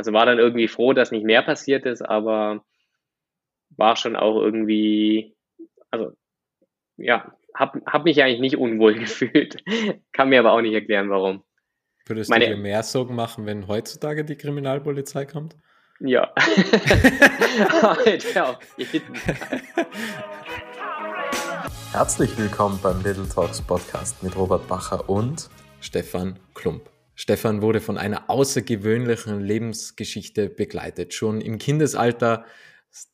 Also war dann irgendwie froh, dass nicht mehr passiert ist, aber war schon auch irgendwie, also ja, hab, hab mich eigentlich nicht unwohl gefühlt. Kann mir aber auch nicht erklären, warum. Würdest Meine, du dir mehr Sorgen machen, wenn heutzutage die Kriminalpolizei kommt? Ja. Herzlich willkommen beim Little Talks Podcast mit Robert Bacher und Stefan Klump. Stefan wurde von einer außergewöhnlichen Lebensgeschichte begleitet. Schon im Kindesalter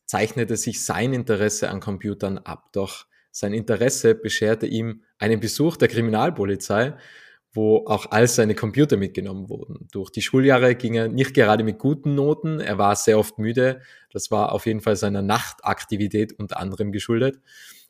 zeichnete sich sein Interesse an Computern ab. Doch sein Interesse bescherte ihm einen Besuch der Kriminalpolizei, wo auch all seine Computer mitgenommen wurden. Durch die Schuljahre ging er nicht gerade mit guten Noten, er war sehr oft müde. Das war auf jeden Fall seiner Nachtaktivität unter anderem geschuldet.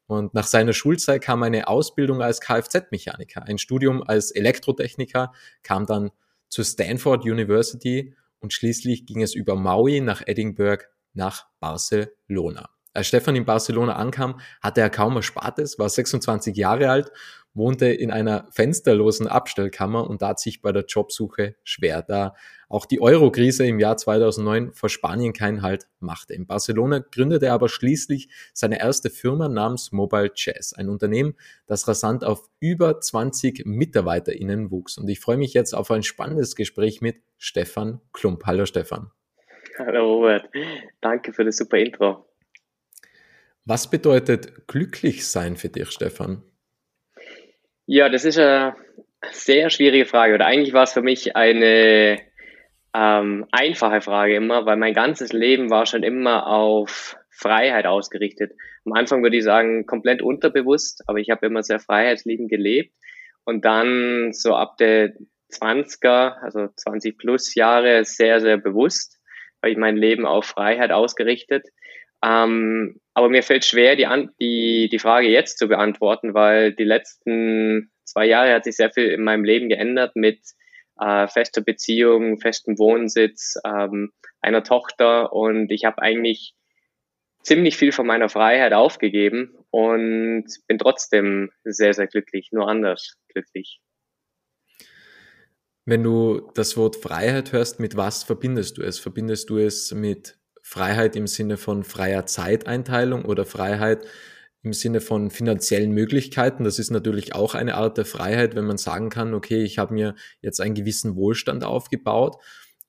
Und nach seiner Schulzeit kam eine Ausbildung als Kfz-Mechaniker. Ein Studium als Elektrotechniker kam dann zur Stanford University und schließlich ging es über Maui nach Edinburgh nach Barcelona. Als Stefan in Barcelona ankam, hatte er kaum Erspartes, war 26 Jahre alt wohnte in einer fensterlosen Abstellkammer und tat sich bei der Jobsuche schwer, da auch die Euro-Krise im Jahr 2009 vor Spanien keinen Halt machte. In Barcelona gründete er aber schließlich seine erste Firma namens Mobile Jazz, ein Unternehmen, das rasant auf über 20 MitarbeiterInnen wuchs. Und ich freue mich jetzt auf ein spannendes Gespräch mit Stefan Klump. Hallo Stefan. Hallo Robert, danke für das super Intro. Was bedeutet glücklich sein für dich, Stefan? Ja, das ist eine sehr schwierige Frage. Oder eigentlich war es für mich eine ähm, einfache Frage immer, weil mein ganzes Leben war schon immer auf Freiheit ausgerichtet. Am Anfang würde ich sagen, komplett unterbewusst, aber ich habe immer sehr freiheitsliebend gelebt. Und dann so ab der 20er, also 20 plus Jahre, sehr, sehr bewusst, weil ich mein Leben auf Freiheit ausgerichtet. Ähm, aber mir fällt schwer, die, die, die Frage jetzt zu beantworten, weil die letzten zwei Jahre hat sich sehr viel in meinem Leben geändert mit äh, fester Beziehung, festem Wohnsitz, ähm, einer Tochter und ich habe eigentlich ziemlich viel von meiner Freiheit aufgegeben und bin trotzdem sehr, sehr glücklich, nur anders glücklich. Wenn du das Wort Freiheit hörst, mit was verbindest du es? Verbindest du es mit Freiheit im Sinne von freier Zeiteinteilung oder Freiheit im Sinne von finanziellen Möglichkeiten. Das ist natürlich auch eine Art der Freiheit, wenn man sagen kann, okay, ich habe mir jetzt einen gewissen Wohlstand aufgebaut.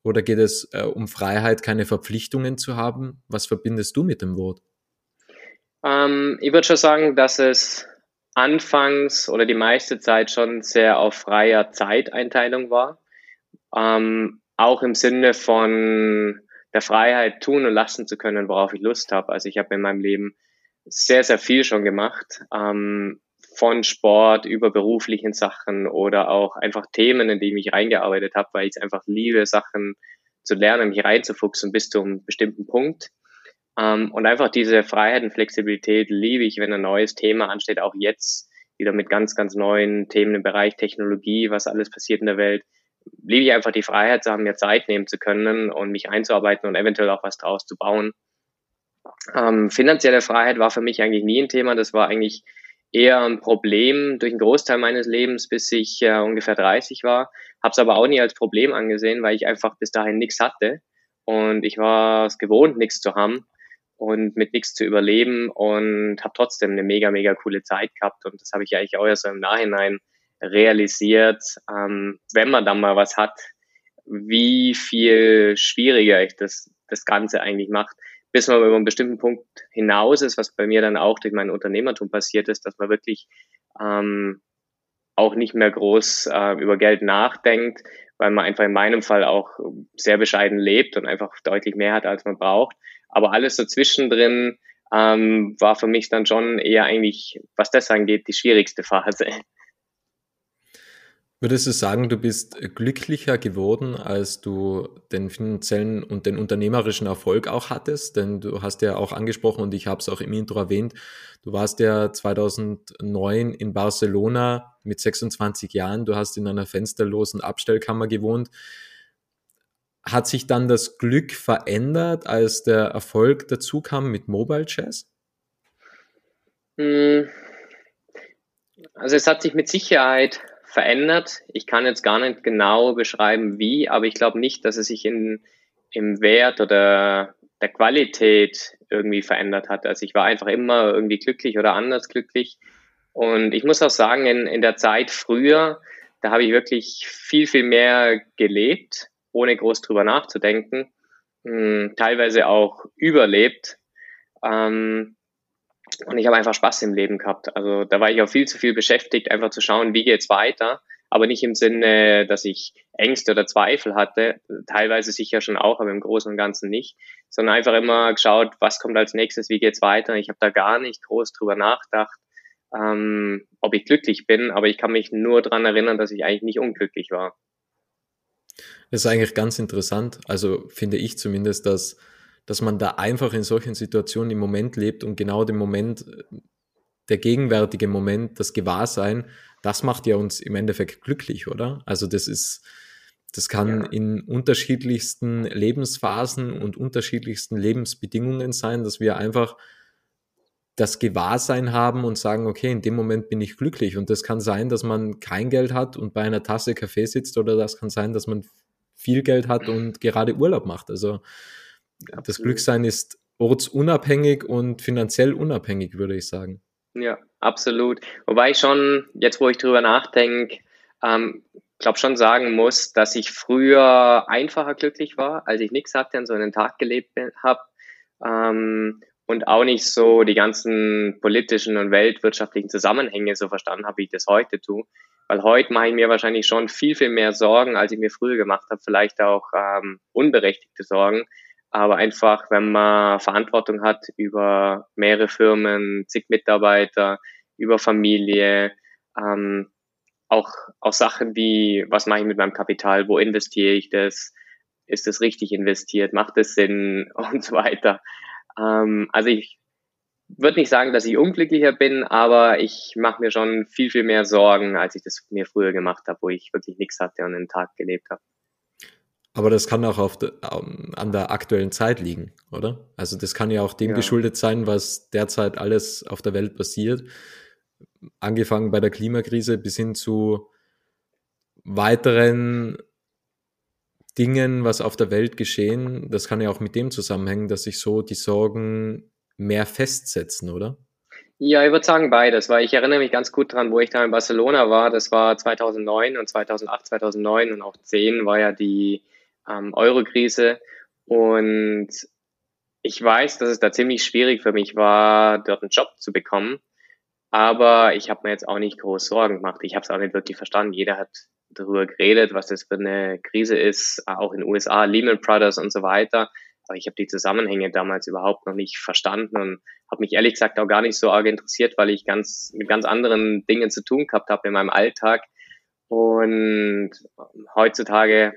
Oder geht es äh, um Freiheit, keine Verpflichtungen zu haben? Was verbindest du mit dem Wort? Ähm, ich würde schon sagen, dass es anfangs oder die meiste Zeit schon sehr auf freier Zeiteinteilung war. Ähm, auch im Sinne von der Freiheit tun und lassen zu können, worauf ich Lust habe. Also ich habe in meinem Leben sehr, sehr viel schon gemacht, ähm, von Sport über beruflichen Sachen oder auch einfach Themen, in die ich mich reingearbeitet habe, weil ich es einfach liebe, Sachen zu lernen, mich reinzufuchsen bis zu einem bestimmten Punkt. Ähm, und einfach diese Freiheit und Flexibilität liebe ich, wenn ein neues Thema ansteht, auch jetzt wieder mit ganz, ganz neuen Themen im Bereich Technologie, was alles passiert in der Welt liebe ich einfach die Freiheit zu haben, mir Zeit nehmen zu können und mich einzuarbeiten und eventuell auch was draus zu bauen. Ähm, finanzielle Freiheit war für mich eigentlich nie ein Thema. Das war eigentlich eher ein Problem durch einen Großteil meines Lebens, bis ich äh, ungefähr 30 war. Habe es aber auch nie als Problem angesehen, weil ich einfach bis dahin nichts hatte und ich war es gewohnt, nichts zu haben und mit nichts zu überleben und habe trotzdem eine mega, mega coole Zeit gehabt und das habe ich eigentlich auch erst im Nachhinein realisiert, ähm, wenn man dann mal was hat, wie viel schwieriger ich das, das Ganze eigentlich macht, bis man über einen bestimmten Punkt hinaus ist, was bei mir dann auch durch mein Unternehmertum passiert ist, dass man wirklich ähm, auch nicht mehr groß äh, über Geld nachdenkt, weil man einfach in meinem Fall auch sehr bescheiden lebt und einfach deutlich mehr hat, als man braucht. Aber alles so zwischendrin ähm, war für mich dann schon eher eigentlich, was das angeht, die schwierigste Phase. Würdest du sagen, du bist glücklicher geworden, als du den finanziellen und den unternehmerischen Erfolg auch hattest? Denn du hast ja auch angesprochen und ich habe es auch im Intro erwähnt, du warst ja 2009 in Barcelona mit 26 Jahren, du hast in einer fensterlosen Abstellkammer gewohnt. Hat sich dann das Glück verändert, als der Erfolg dazu kam mit Mobile Chess? Hm. Also es hat sich mit Sicherheit verändert. Ich kann jetzt gar nicht genau beschreiben, wie, aber ich glaube nicht, dass es sich in, im Wert oder der Qualität irgendwie verändert hat. Also ich war einfach immer irgendwie glücklich oder anders glücklich. Und ich muss auch sagen, in, in der Zeit früher, da habe ich wirklich viel, viel mehr gelebt, ohne groß drüber nachzudenken. Hm, teilweise auch überlebt. Ähm, und ich habe einfach Spaß im Leben gehabt. Also da war ich auch viel zu viel beschäftigt, einfach zu schauen, wie geht's weiter. Aber nicht im Sinne, dass ich Ängste oder Zweifel hatte. Teilweise sicher schon auch, aber im Großen und Ganzen nicht. Sondern einfach immer geschaut, was kommt als nächstes, wie geht's weiter. Ich habe da gar nicht groß drüber nachgedacht, ähm, ob ich glücklich bin. Aber ich kann mich nur dran erinnern, dass ich eigentlich nicht unglücklich war. Das ist eigentlich ganz interessant. Also finde ich zumindest, dass dass man da einfach in solchen Situationen im Moment lebt und genau den Moment, der gegenwärtige Moment, das Gewahrsein, das macht ja uns im Endeffekt glücklich, oder? Also das ist, das kann ja. in unterschiedlichsten Lebensphasen und unterschiedlichsten Lebensbedingungen sein, dass wir einfach das Gewahrsein haben und sagen, okay, in dem Moment bin ich glücklich. Und das kann sein, dass man kein Geld hat und bei einer Tasse Kaffee sitzt, oder das kann sein, dass man viel Geld hat und gerade Urlaub macht. Also Absolut. Das Glücksein ist ortsunabhängig und finanziell unabhängig, würde ich sagen. Ja, absolut. Wobei ich schon, jetzt wo ich drüber nachdenke, ähm, glaube schon sagen muss, dass ich früher einfacher glücklich war, als ich nichts hatte und so einen Tag gelebt habe. Ähm, und auch nicht so die ganzen politischen und weltwirtschaftlichen Zusammenhänge so verstanden habe, wie ich das heute tue. Weil heute mache ich mir wahrscheinlich schon viel, viel mehr Sorgen, als ich mir früher gemacht habe. Vielleicht auch ähm, unberechtigte Sorgen, aber einfach, wenn man Verantwortung hat über mehrere Firmen, zig Mitarbeiter, über Familie, ähm, auch, auch Sachen wie, was mache ich mit meinem Kapital, wo investiere ich das, ist das richtig investiert, macht es Sinn und so weiter. Ähm, also ich würde nicht sagen, dass ich unglücklicher bin, aber ich mache mir schon viel, viel mehr Sorgen, als ich das mir früher gemacht habe, wo ich wirklich nichts hatte und einen Tag gelebt habe. Aber das kann auch auf de, an der aktuellen Zeit liegen, oder? Also das kann ja auch dem ja. geschuldet sein, was derzeit alles auf der Welt passiert. Angefangen bei der Klimakrise bis hin zu weiteren Dingen, was auf der Welt geschehen. Das kann ja auch mit dem zusammenhängen, dass sich so die Sorgen mehr festsetzen, oder? Ja, ich würde sagen beides, weil ich erinnere mich ganz gut dran, wo ich da in Barcelona war. Das war 2009 und 2008, 2009 und auch 2010 war ja die ähm, Euro-Krise. Und ich weiß, dass es da ziemlich schwierig für mich war, dort einen Job zu bekommen. Aber ich habe mir jetzt auch nicht groß Sorgen gemacht. Ich habe es auch nicht wirklich verstanden. Jeder hat darüber geredet, was das für eine Krise ist, auch in den USA, Lehman Brothers und so weiter. Aber ich habe die Zusammenhänge damals überhaupt noch nicht verstanden und habe mich ehrlich gesagt auch gar nicht so arg interessiert, weil ich ganz mit ganz anderen Dingen zu tun gehabt habe in meinem Alltag. Und heutzutage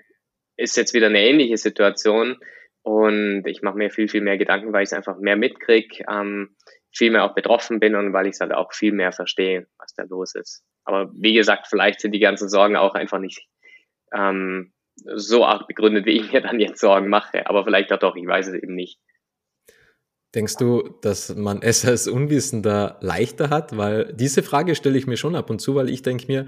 ist jetzt wieder eine ähnliche Situation und ich mache mir viel, viel mehr Gedanken, weil ich es einfach mehr mitkriege, ähm, viel mehr auch betroffen bin und weil ich es halt auch viel mehr verstehe, was da los ist. Aber wie gesagt, vielleicht sind die ganzen Sorgen auch einfach nicht ähm, so arg begründet, wie ich mir dann jetzt Sorgen mache. Aber vielleicht auch doch, ich weiß es eben nicht. Denkst du, dass man es als Unwissender leichter hat? Weil diese Frage stelle ich mir schon ab und zu, weil ich denke mir,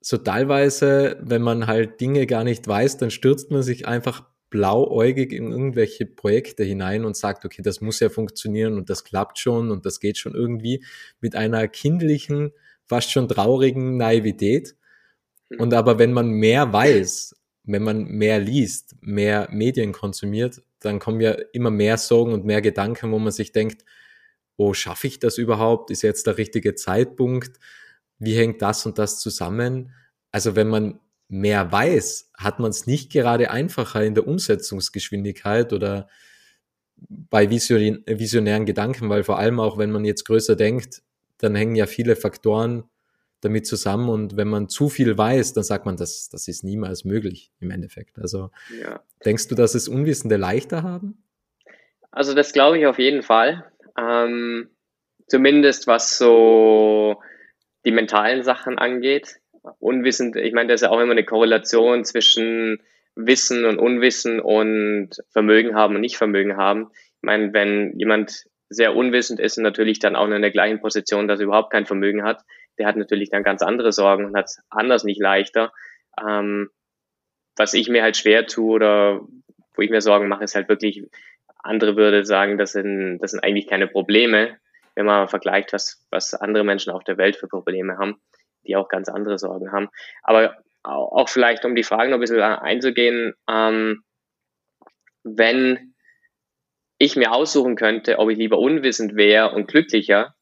so teilweise, wenn man halt Dinge gar nicht weiß, dann stürzt man sich einfach blauäugig in irgendwelche Projekte hinein und sagt, okay, das muss ja funktionieren und das klappt schon und das geht schon irgendwie mit einer kindlichen, fast schon traurigen Naivität. Mhm. Und aber wenn man mehr weiß, wenn man mehr liest, mehr Medien konsumiert, dann kommen ja immer mehr Sorgen und mehr Gedanken, wo man sich denkt, oh, schaffe ich das überhaupt? Ist jetzt der richtige Zeitpunkt? Wie hängt das und das zusammen? Also wenn man mehr weiß, hat man es nicht gerade einfacher in der Umsetzungsgeschwindigkeit oder bei visionären Gedanken, weil vor allem auch, wenn man jetzt größer denkt, dann hängen ja viele Faktoren damit zusammen und wenn man zu viel weiß, dann sagt man, das, das ist niemals möglich im Endeffekt. Also ja. denkst du, dass es Unwissende leichter haben? Also das glaube ich auf jeden Fall. Ähm, zumindest was so die mentalen Sachen angeht. Unwissend, ich meine, da ist ja auch immer eine Korrelation zwischen Wissen und Unwissen und Vermögen haben und nicht Vermögen haben. Ich meine, wenn jemand sehr unwissend ist und natürlich dann auch in der gleichen Position, dass er überhaupt kein Vermögen hat, der hat natürlich dann ganz andere Sorgen und hat es anders nicht leichter. Ähm, was ich mir halt schwer tue oder wo ich mir Sorgen mache, ist halt wirklich, andere würde sagen, das sind, das sind eigentlich keine Probleme, wenn man vergleicht, was, was andere Menschen auf der Welt für Probleme haben, die auch ganz andere Sorgen haben. Aber auch vielleicht, um die Fragen noch ein bisschen einzugehen, ähm, wenn ich mir aussuchen könnte, ob ich lieber unwissend wäre und glücklicher,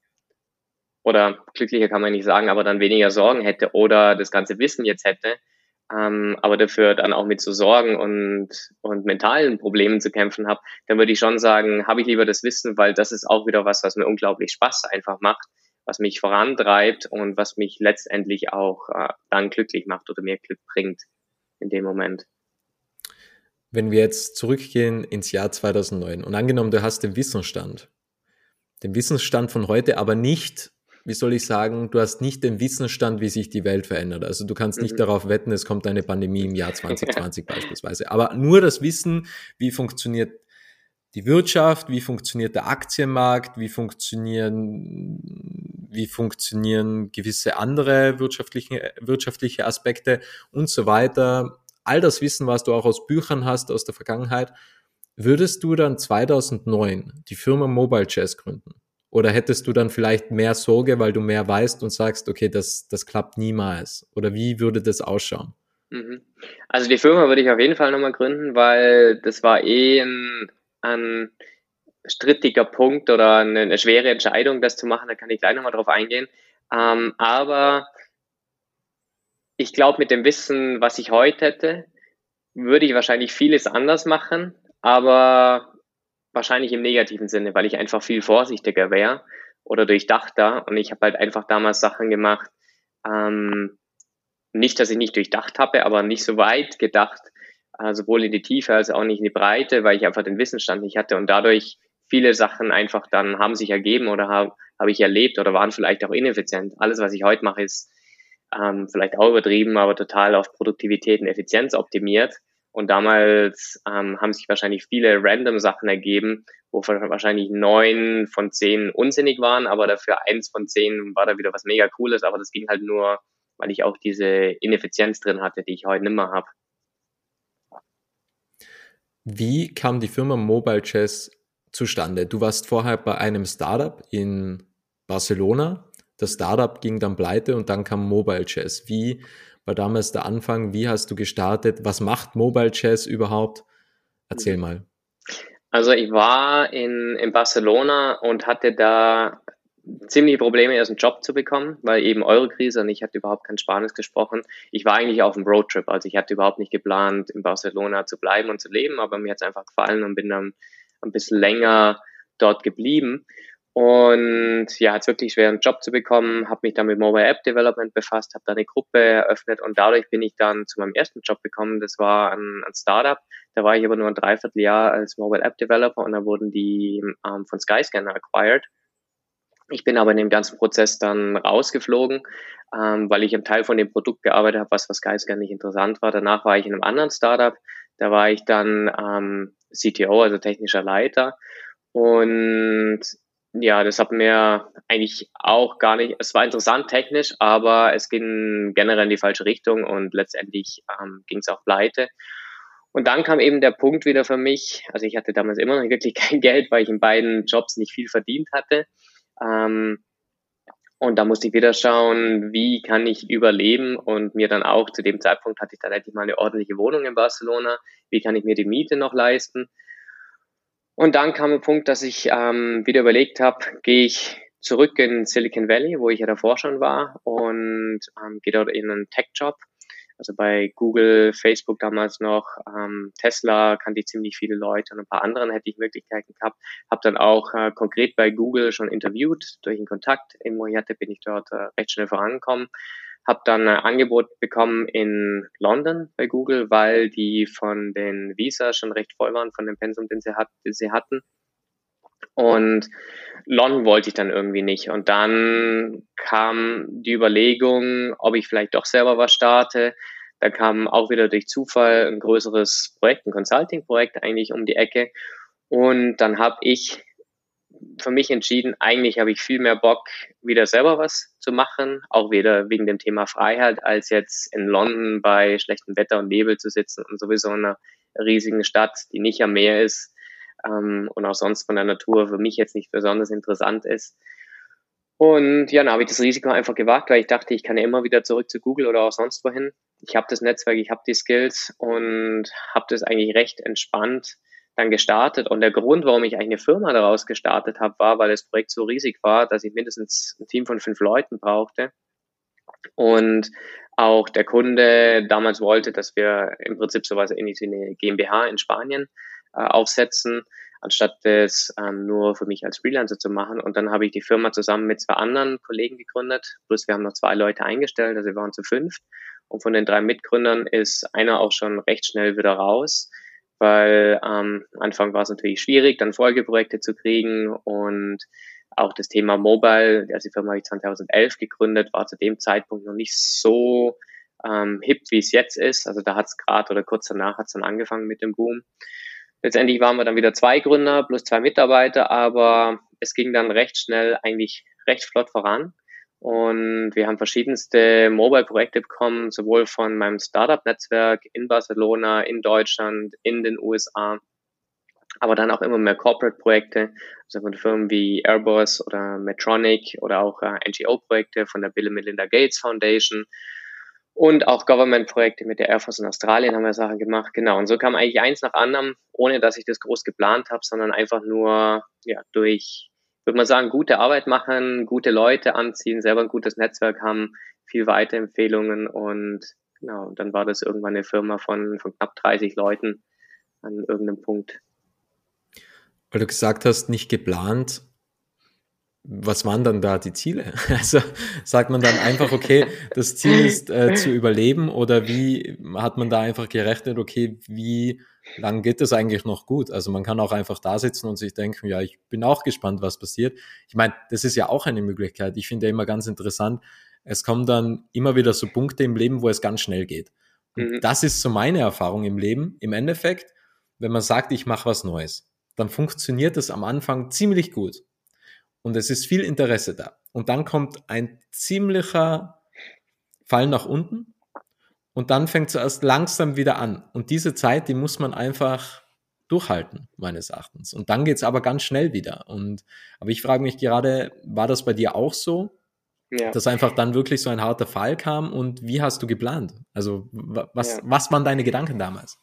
oder glücklicher kann man nicht sagen, aber dann weniger Sorgen hätte oder das ganze Wissen jetzt hätte, ähm, aber dafür dann auch mit so Sorgen und, und mentalen Problemen zu kämpfen habe, dann würde ich schon sagen, habe ich lieber das Wissen, weil das ist auch wieder was, was mir unglaublich Spaß einfach macht, was mich vorantreibt und was mich letztendlich auch äh, dann glücklich macht oder mir Glück bringt in dem Moment. Wenn wir jetzt zurückgehen ins Jahr 2009 und angenommen, du hast den Wissensstand, den Wissensstand von heute, aber nicht wie soll ich sagen, du hast nicht den Wissensstand, wie sich die Welt verändert. Also du kannst nicht mhm. darauf wetten, es kommt eine Pandemie im Jahr 2020 beispielsweise. Aber nur das Wissen, wie funktioniert die Wirtschaft, wie funktioniert der Aktienmarkt, wie funktionieren, wie funktionieren gewisse andere wirtschaftliche, wirtschaftliche Aspekte und so weiter. All das Wissen, was du auch aus Büchern hast, aus der Vergangenheit, würdest du dann 2009 die Firma Mobile Chess gründen? Oder hättest du dann vielleicht mehr Sorge, weil du mehr weißt und sagst, okay, das, das klappt niemals? Oder wie würde das ausschauen? Mhm. Also die Firma würde ich auf jeden Fall nochmal gründen, weil das war eh ein, ein strittiger Punkt oder eine, eine, schwere Entscheidung, das zu machen. Da kann ich gleich nochmal drauf eingehen. Ähm, aber ich glaube, mit dem Wissen, was ich heute hätte, würde ich wahrscheinlich vieles anders machen. Aber wahrscheinlich im negativen Sinne, weil ich einfach viel vorsichtiger wäre oder durchdachter. Und ich habe halt einfach damals Sachen gemacht, ähm, nicht, dass ich nicht durchdacht habe, aber nicht so weit gedacht, äh, sowohl in die Tiefe als auch nicht in die Breite, weil ich einfach den Wissensstand nicht hatte und dadurch viele Sachen einfach dann haben sich ergeben oder habe hab ich erlebt oder waren vielleicht auch ineffizient. Alles, was ich heute mache, ist ähm, vielleicht auch übertrieben, aber total auf Produktivität und Effizienz optimiert. Und damals ähm, haben sich wahrscheinlich viele random Sachen ergeben, wo wahrscheinlich neun von zehn unsinnig waren, aber dafür eins von zehn war da wieder was mega Cooles. Aber das ging halt nur, weil ich auch diese Ineffizienz drin hatte, die ich heute nimmer habe. Wie kam die Firma Mobile Chess zustande? Du warst vorher bei einem Startup in Barcelona. Das Startup ging dann pleite und dann kam Mobile Chess. Wie war damals der Anfang? Wie hast du gestartet? Was macht Mobile Chess überhaupt? Erzähl mal. Also ich war in, in Barcelona und hatte da ziemliche Probleme, erst einen Job zu bekommen, weil eben Eurokrise und ich hatte überhaupt kein Spanisch gesprochen. Ich war eigentlich auf einem Roadtrip, also ich hatte überhaupt nicht geplant, in Barcelona zu bleiben und zu leben, aber mir hat es einfach gefallen und bin dann ein bisschen länger dort geblieben. Und ja, hat wirklich schwer, einen Job zu bekommen, habe mich dann mit Mobile App Development befasst, habe da eine Gruppe eröffnet und dadurch bin ich dann zu meinem ersten Job gekommen. Das war ein, ein Startup. Da war ich aber nur ein Dreivierteljahr als Mobile App Developer und da wurden die ähm, von Skyscanner acquired. Ich bin aber in dem ganzen Prozess dann rausgeflogen, ähm, weil ich im Teil von dem Produkt gearbeitet habe, was für Skyscanner nicht interessant war. Danach war ich in einem anderen Startup. Da war ich dann ähm, CTO, also technischer Leiter. Und ja, das hat mir eigentlich auch gar nicht, es war interessant technisch, aber es ging generell in die falsche Richtung und letztendlich ähm, ging es auch pleite. Und dann kam eben der Punkt wieder für mich, also ich hatte damals immer noch wirklich kein Geld, weil ich in beiden Jobs nicht viel verdient hatte. Ähm, und da musste ich wieder schauen, wie kann ich überleben und mir dann auch zu dem Zeitpunkt hatte ich dann endlich mal eine ordentliche Wohnung in Barcelona. Wie kann ich mir die Miete noch leisten? Und dann kam der Punkt, dass ich ähm, wieder überlegt habe, gehe ich zurück in Silicon Valley, wo ich ja davor schon war, und ähm, gehe dort in einen Tech-Job. Also bei Google, Facebook damals noch, ähm, Tesla kannte ich ziemlich viele Leute und ein paar anderen hätte ich Möglichkeiten gehabt. Habe dann auch äh, konkret bei Google schon interviewt. Durch einen Kontakt, ich hatte, bin ich dort äh, recht schnell vorangekommen habe dann ein Angebot bekommen in London bei Google, weil die von den Visa schon recht voll waren, von dem Pensum, den sie, hat, den sie hatten. Und London wollte ich dann irgendwie nicht. Und dann kam die Überlegung, ob ich vielleicht doch selber was starte. Da kam auch wieder durch Zufall ein größeres Projekt, ein Consulting-Projekt eigentlich um die Ecke. Und dann habe ich für mich entschieden, eigentlich habe ich viel mehr Bock, wieder selber was zu machen, auch wieder wegen dem Thema Freiheit, als jetzt in London bei schlechtem Wetter und Nebel zu sitzen und sowieso in einer riesigen Stadt, die nicht am Meer ist ähm, und auch sonst von der Natur für mich jetzt nicht besonders interessant ist. Und ja, dann habe ich das Risiko einfach gewagt, weil ich dachte, ich kann ja immer wieder zurück zu Google oder auch sonst wohin. Ich habe das Netzwerk, ich habe die Skills und habe das eigentlich recht entspannt dann gestartet. Und der Grund, warum ich eigentlich eine Firma daraus gestartet habe, war, weil das Projekt so riesig war, dass ich mindestens ein Team von fünf Leuten brauchte. Und auch der Kunde damals wollte, dass wir im Prinzip sowas ähnlich wie eine GmbH in Spanien äh, aufsetzen anstatt das ähm, nur für mich als Freelancer zu machen. Und dann habe ich die Firma zusammen mit zwei anderen Kollegen gegründet. Plus wir haben noch zwei Leute eingestellt, also wir waren zu fünf. Und von den drei Mitgründern ist einer auch schon recht schnell wieder raus, weil ähm, am Anfang war es natürlich schwierig, dann Folgeprojekte zu kriegen und auch das Thema Mobile, also die Firma habe ich 2011 gegründet, war zu dem Zeitpunkt noch nicht so ähm, hip, wie es jetzt ist. Also da hat es gerade oder kurz danach hat es dann angefangen mit dem Boom. Letztendlich waren wir dann wieder zwei Gründer plus zwei Mitarbeiter, aber es ging dann recht schnell eigentlich recht flott voran. Und wir haben verschiedenste Mobile-Projekte bekommen, sowohl von meinem Startup-Netzwerk in Barcelona, in Deutschland, in den USA, aber dann auch immer mehr Corporate-Projekte, also von Firmen wie Airbus oder Medtronic oder auch äh, NGO-Projekte von der Bill Melinda Gates Foundation und auch Government-Projekte mit der Air Force in Australien haben wir Sachen gemacht. Genau. Und so kam eigentlich eins nach anderem, ohne dass ich das groß geplant habe, sondern einfach nur ja, durch, würde man sagen, gute Arbeit machen, gute Leute anziehen, selber ein gutes Netzwerk haben, viel Weiterempfehlungen und genau, dann war das irgendwann eine Firma von, von knapp 30 Leuten an irgendeinem Punkt. Weil du gesagt hast, nicht geplant, was waren dann da die Ziele? Also sagt man dann einfach, okay, das Ziel ist äh, zu überleben oder wie hat man da einfach gerechnet, okay, wie lang geht das eigentlich noch gut? Also man kann auch einfach da sitzen und sich denken, ja, ich bin auch gespannt, was passiert. Ich meine, das ist ja auch eine Möglichkeit. Ich finde ja immer ganz interessant, es kommen dann immer wieder so Punkte im Leben, wo es ganz schnell geht. Und mhm. das ist so meine Erfahrung im Leben. Im Endeffekt, wenn man sagt, ich mache was Neues, dann funktioniert das am Anfang ziemlich gut und es ist viel Interesse da. Und dann kommt ein ziemlicher Fall nach unten und dann fängt es erst langsam wieder an. Und diese Zeit, die muss man einfach durchhalten, meines Erachtens. Und dann geht es aber ganz schnell wieder. Und aber ich frage mich gerade, war das bei dir auch so? Ja. Dass einfach dann wirklich so ein harter Fall kam und wie hast du geplant? Also was, ja. was waren deine Gedanken damals?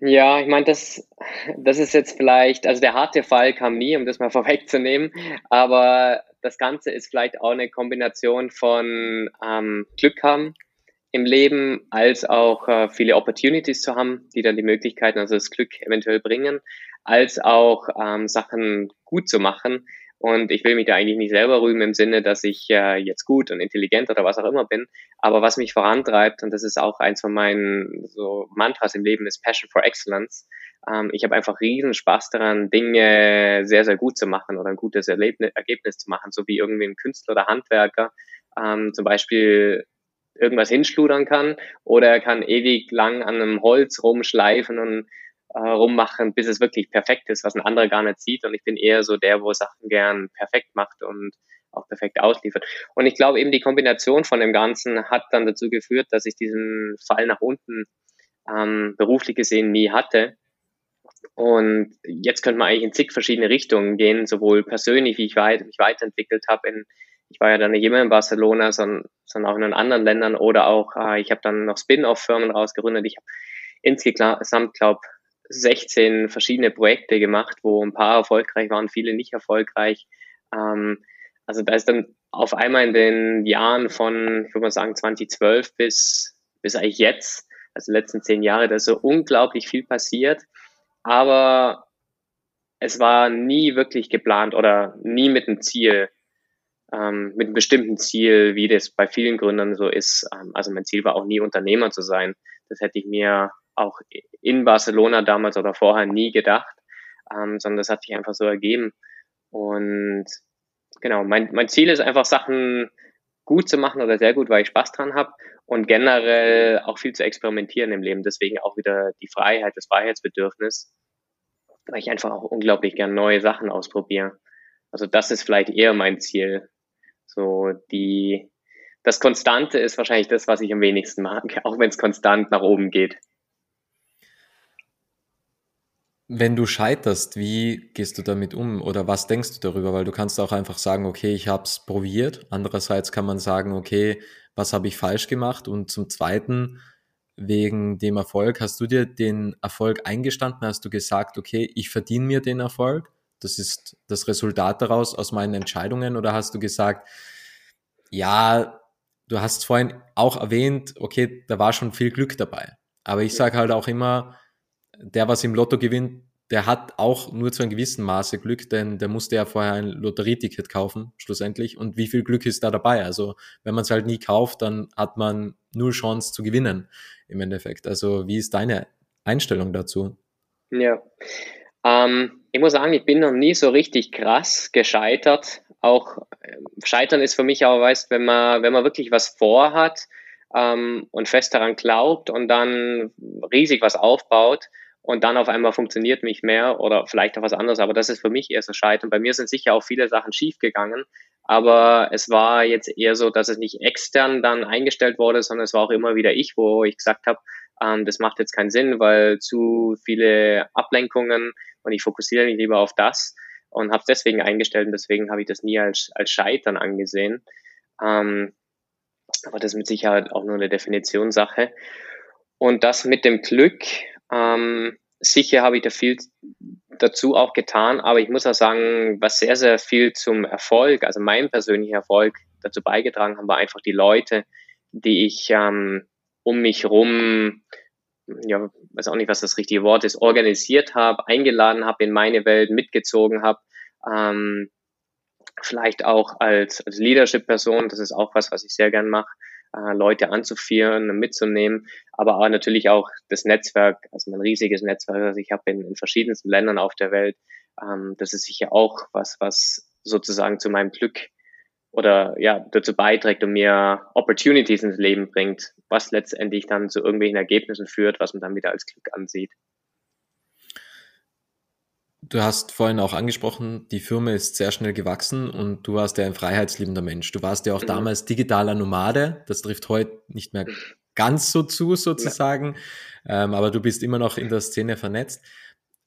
Ja, ich meine, das, das ist jetzt vielleicht, also der harte Fall kam nie, um das mal vorwegzunehmen, aber das Ganze ist vielleicht auch eine Kombination von ähm, Glück haben im Leben, als auch äh, viele Opportunities zu haben, die dann die Möglichkeiten, also das Glück eventuell bringen, als auch ähm, Sachen gut zu machen, und ich will mich da eigentlich nicht selber rühmen im Sinne, dass ich äh, jetzt gut und intelligent oder was auch immer bin. Aber was mich vorantreibt, und das ist auch eins von meinen so Mantras im Leben, ist Passion for Excellence. Ähm, ich habe einfach riesen Spaß daran, Dinge sehr, sehr gut zu machen oder ein gutes Erlebnis, Ergebnis zu machen, so wie irgendwie ein Künstler oder Handwerker ähm, zum Beispiel irgendwas hinschludern kann oder er kann ewig lang an einem Holz rumschleifen und rummachen, bis es wirklich perfekt ist, was ein anderer gar nicht sieht. Und ich bin eher so der, wo Sachen gern perfekt macht und auch perfekt ausliefert. Und ich glaube eben die Kombination von dem Ganzen hat dann dazu geführt, dass ich diesen Fall nach unten ähm, beruflich gesehen nie hatte. Und jetzt könnte man eigentlich in zig verschiedene Richtungen gehen, sowohl persönlich, wie ich weit, mich weiterentwickelt habe. In, ich war ja dann nicht immer in Barcelona, sondern, sondern auch in anderen Ländern oder auch, äh, ich habe dann noch Spin-off-Firmen rausgerundet. Ich habe insgesamt, glaube 16 verschiedene Projekte gemacht, wo ein paar erfolgreich waren, viele nicht erfolgreich. Ähm, also da ist dann auf einmal in den Jahren von, ich würde mal sagen, 2012 bis, bis eigentlich jetzt, also letzten zehn Jahre, da ist so unglaublich viel passiert. Aber es war nie wirklich geplant oder nie mit einem Ziel, ähm, mit einem bestimmten Ziel, wie das bei vielen Gründern so ist. Ähm, also mein Ziel war auch nie Unternehmer zu sein. Das hätte ich mir auch in Barcelona damals oder vorher nie gedacht, ähm, sondern das hat sich einfach so ergeben. Und genau, mein, mein Ziel ist einfach Sachen gut zu machen oder sehr gut, weil ich Spaß dran habe und generell auch viel zu experimentieren im Leben. Deswegen auch wieder die Freiheit, das Freiheitsbedürfnis, weil ich einfach auch unglaublich gern neue Sachen ausprobiere. Also das ist vielleicht eher mein Ziel. So die, das Konstante ist wahrscheinlich das, was ich am wenigsten mag, auch wenn es konstant nach oben geht. Wenn du scheiterst, wie gehst du damit um oder was denkst du darüber? Weil du kannst auch einfach sagen, okay, ich habe es probiert. Andererseits kann man sagen, okay, was habe ich falsch gemacht? Und zum Zweiten, wegen dem Erfolg, hast du dir den Erfolg eingestanden? Hast du gesagt, okay, ich verdiene mir den Erfolg? Das ist das Resultat daraus aus meinen Entscheidungen? Oder hast du gesagt, ja, du hast vorhin auch erwähnt, okay, da war schon viel Glück dabei. Aber ich sage halt auch immer, der, was im Lotto gewinnt, der hat auch nur zu einem gewissen Maße Glück, denn der musste ja vorher ein Lotterieticket kaufen, schlussendlich. Und wie viel Glück ist da dabei? Also, wenn man es halt nie kauft, dann hat man nur Chance zu gewinnen, im Endeffekt. Also, wie ist deine Einstellung dazu? Ja, ähm, ich muss sagen, ich bin noch nie so richtig krass gescheitert. Auch äh, Scheitern ist für mich auch, weißt, wenn man, wenn man wirklich was vorhat ähm, und fest daran glaubt und dann riesig was aufbaut, und dann auf einmal funktioniert nicht mehr oder vielleicht auch was anderes, aber das ist für mich eher so Scheitern. Bei mir sind sicher auch viele Sachen schiefgegangen, aber es war jetzt eher so, dass es nicht extern dann eingestellt wurde, sondern es war auch immer wieder ich, wo ich gesagt habe, ähm, das macht jetzt keinen Sinn, weil zu viele Ablenkungen und ich fokussiere mich lieber auf das und habe es deswegen eingestellt und deswegen habe ich das nie als, als Scheitern angesehen. Ähm, aber das ist mit Sicherheit auch nur eine Definitionssache. Und das mit dem Glück, ähm, sicher habe ich da viel dazu auch getan, aber ich muss auch sagen, was sehr, sehr viel zum Erfolg, also mein persönlicher Erfolg dazu beigetragen haben, war einfach die Leute, die ich ähm, um mich rum, ja, weiß auch nicht, was das richtige Wort ist, organisiert habe, eingeladen habe in meine Welt, mitgezogen habe, ähm, vielleicht auch als, als Leadership-Person, das ist auch was, was ich sehr gern mache, Leute anzuführen, mitzunehmen, aber auch natürlich auch das Netzwerk, also mein riesiges Netzwerk, das ich habe in, in verschiedensten Ländern auf der Welt. Ähm, das ist sicher auch was, was sozusagen zu meinem Glück oder ja dazu beiträgt und mir Opportunities ins Leben bringt, was letztendlich dann zu irgendwelchen Ergebnissen führt, was man dann wieder als Glück ansieht. Du hast vorhin auch angesprochen, die Firma ist sehr schnell gewachsen und du warst ja ein freiheitsliebender Mensch. Du warst ja auch mhm. damals digitaler Nomade. Das trifft heute nicht mehr ganz so zu, sozusagen. Ähm, aber du bist immer noch in der Szene vernetzt.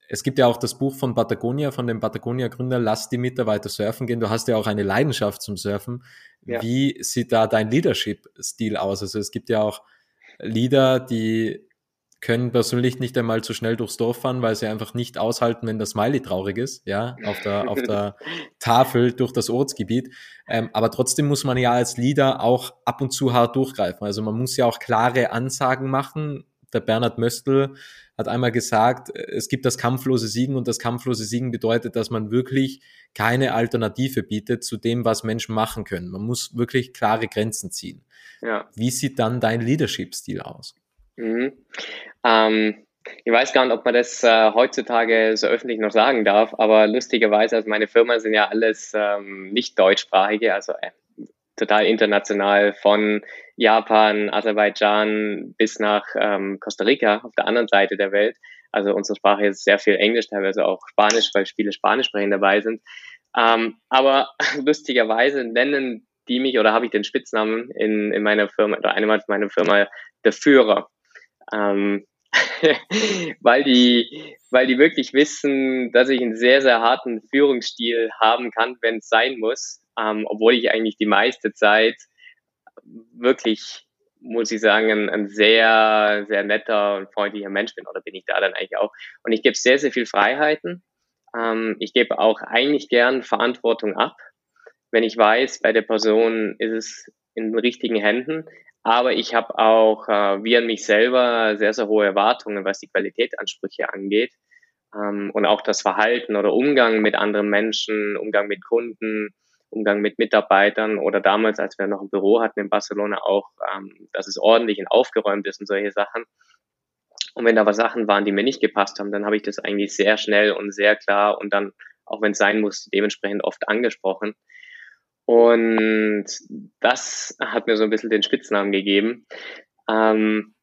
Es gibt ja auch das Buch von Patagonia, von dem Patagonia-Gründer, lass die Mitarbeiter surfen gehen. Du hast ja auch eine Leidenschaft zum Surfen. Ja. Wie sieht da dein Leadership-Stil aus? Also es gibt ja auch Leader, die können persönlich nicht einmal zu schnell durchs Dorf fahren, weil sie einfach nicht aushalten, wenn das Smiley traurig ist, ja, auf der, auf der Tafel durch das Ortsgebiet. Ähm, aber trotzdem muss man ja als Leader auch ab und zu hart durchgreifen. Also man muss ja auch klare Ansagen machen. Der Bernhard Möstl hat einmal gesagt, es gibt das kampflose Siegen und das kampflose Siegen bedeutet, dass man wirklich keine Alternative bietet zu dem, was Menschen machen können. Man muss wirklich klare Grenzen ziehen. Ja. Wie sieht dann dein Leadership-Stil aus? Mhm. Ähm, ich weiß gar nicht, ob man das äh, heutzutage so öffentlich noch sagen darf, aber lustigerweise, also meine Firma sind ja alles ähm, nicht deutschsprachige, also äh, total international von Japan, Aserbaidschan bis nach ähm, Costa Rica auf der anderen Seite der Welt. Also unsere Sprache ist sehr viel Englisch, teilweise auch Spanisch, weil viele Spanisch sprechen dabei sind. Ähm, aber lustigerweise nennen die mich oder habe ich den Spitznamen in, in meiner Firma oder eine meiner Firma der Führer. Ähm, weil die, weil die wirklich wissen, dass ich einen sehr, sehr harten Führungsstil haben kann, wenn es sein muss, ähm, obwohl ich eigentlich die meiste Zeit wirklich, muss ich sagen, ein, ein, sehr, sehr netter und freundlicher Mensch bin, oder bin ich da dann eigentlich auch. Und ich gebe sehr, sehr viel Freiheiten. Ähm, ich gebe auch eigentlich gern Verantwortung ab, wenn ich weiß, bei der Person ist es in den richtigen Händen. Aber ich habe auch äh, wie an mich selber sehr, sehr hohe Erwartungen, was die Qualitätsansprüche angeht. Ähm, und auch das Verhalten oder Umgang mit anderen Menschen, Umgang mit Kunden, Umgang mit Mitarbeitern oder damals, als wir noch ein Büro hatten in Barcelona, auch, ähm, dass es ordentlich und aufgeräumt ist und solche Sachen. Und wenn da aber Sachen waren, die mir nicht gepasst haben, dann habe ich das eigentlich sehr schnell und sehr klar und dann, auch wenn es sein muss, dementsprechend oft angesprochen. Und das hat mir so ein bisschen den Spitznamen gegeben. Ähm,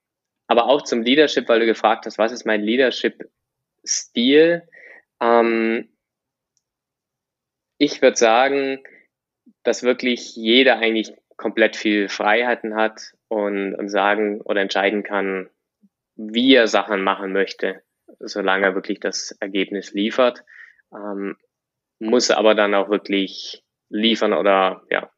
aber auch zum Leadership, weil du gefragt hast, was ist mein Leadership-Stil? Ähm, ich würde sagen, dass wirklich jeder eigentlich komplett viel Freiheiten hat und, und sagen oder entscheiden kann, wie er Sachen machen möchte. solange er wirklich das Ergebnis liefert, ähm, muss aber dann auch wirklich liefern oder ja,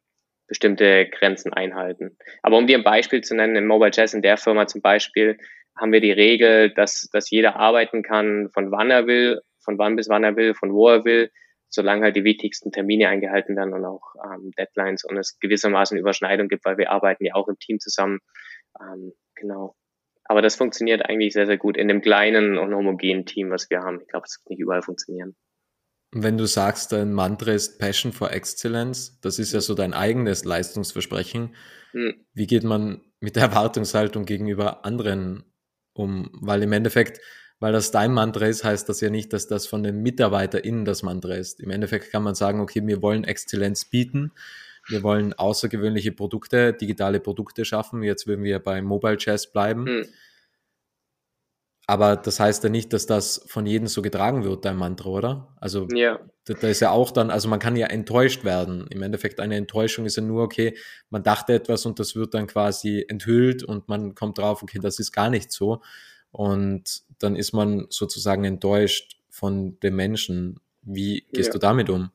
bestimmte Grenzen einhalten. Aber um dir ein Beispiel zu nennen, im Mobile Jazz in der Firma zum Beispiel haben wir die Regel, dass, dass jeder arbeiten kann, von wann er will, von wann bis wann er will, von wo er will, solange halt die wichtigsten Termine eingehalten werden und auch ähm, Deadlines und es gewissermaßen Überschneidung gibt, weil wir arbeiten ja auch im Team zusammen. Ähm, genau. Aber das funktioniert eigentlich sehr, sehr gut in dem kleinen und homogenen Team, was wir haben. Ich glaube, es wird nicht überall funktionieren. Wenn du sagst, dein Mantra ist Passion for Excellence, das ist ja so dein eigenes Leistungsversprechen. Mhm. Wie geht man mit der Erwartungshaltung gegenüber anderen um? Weil im Endeffekt, weil das dein Mantra ist, heißt das ja nicht, dass das von den MitarbeiterInnen das Mantra ist. Im Endeffekt kann man sagen, okay, wir wollen Exzellenz bieten. Wir wollen außergewöhnliche Produkte, digitale Produkte schaffen. Jetzt würden wir bei Mobile Jazz bleiben. Mhm. Aber das heißt ja nicht, dass das von jedem so getragen wird, dein Mantra, oder? Also ja. da, da ist ja auch dann, also man kann ja enttäuscht werden. Im Endeffekt eine Enttäuschung ist ja nur, okay, man dachte etwas und das wird dann quasi enthüllt und man kommt drauf, okay, das ist gar nicht so. Und dann ist man sozusagen enttäuscht von dem Menschen. Wie gehst ja. du damit um?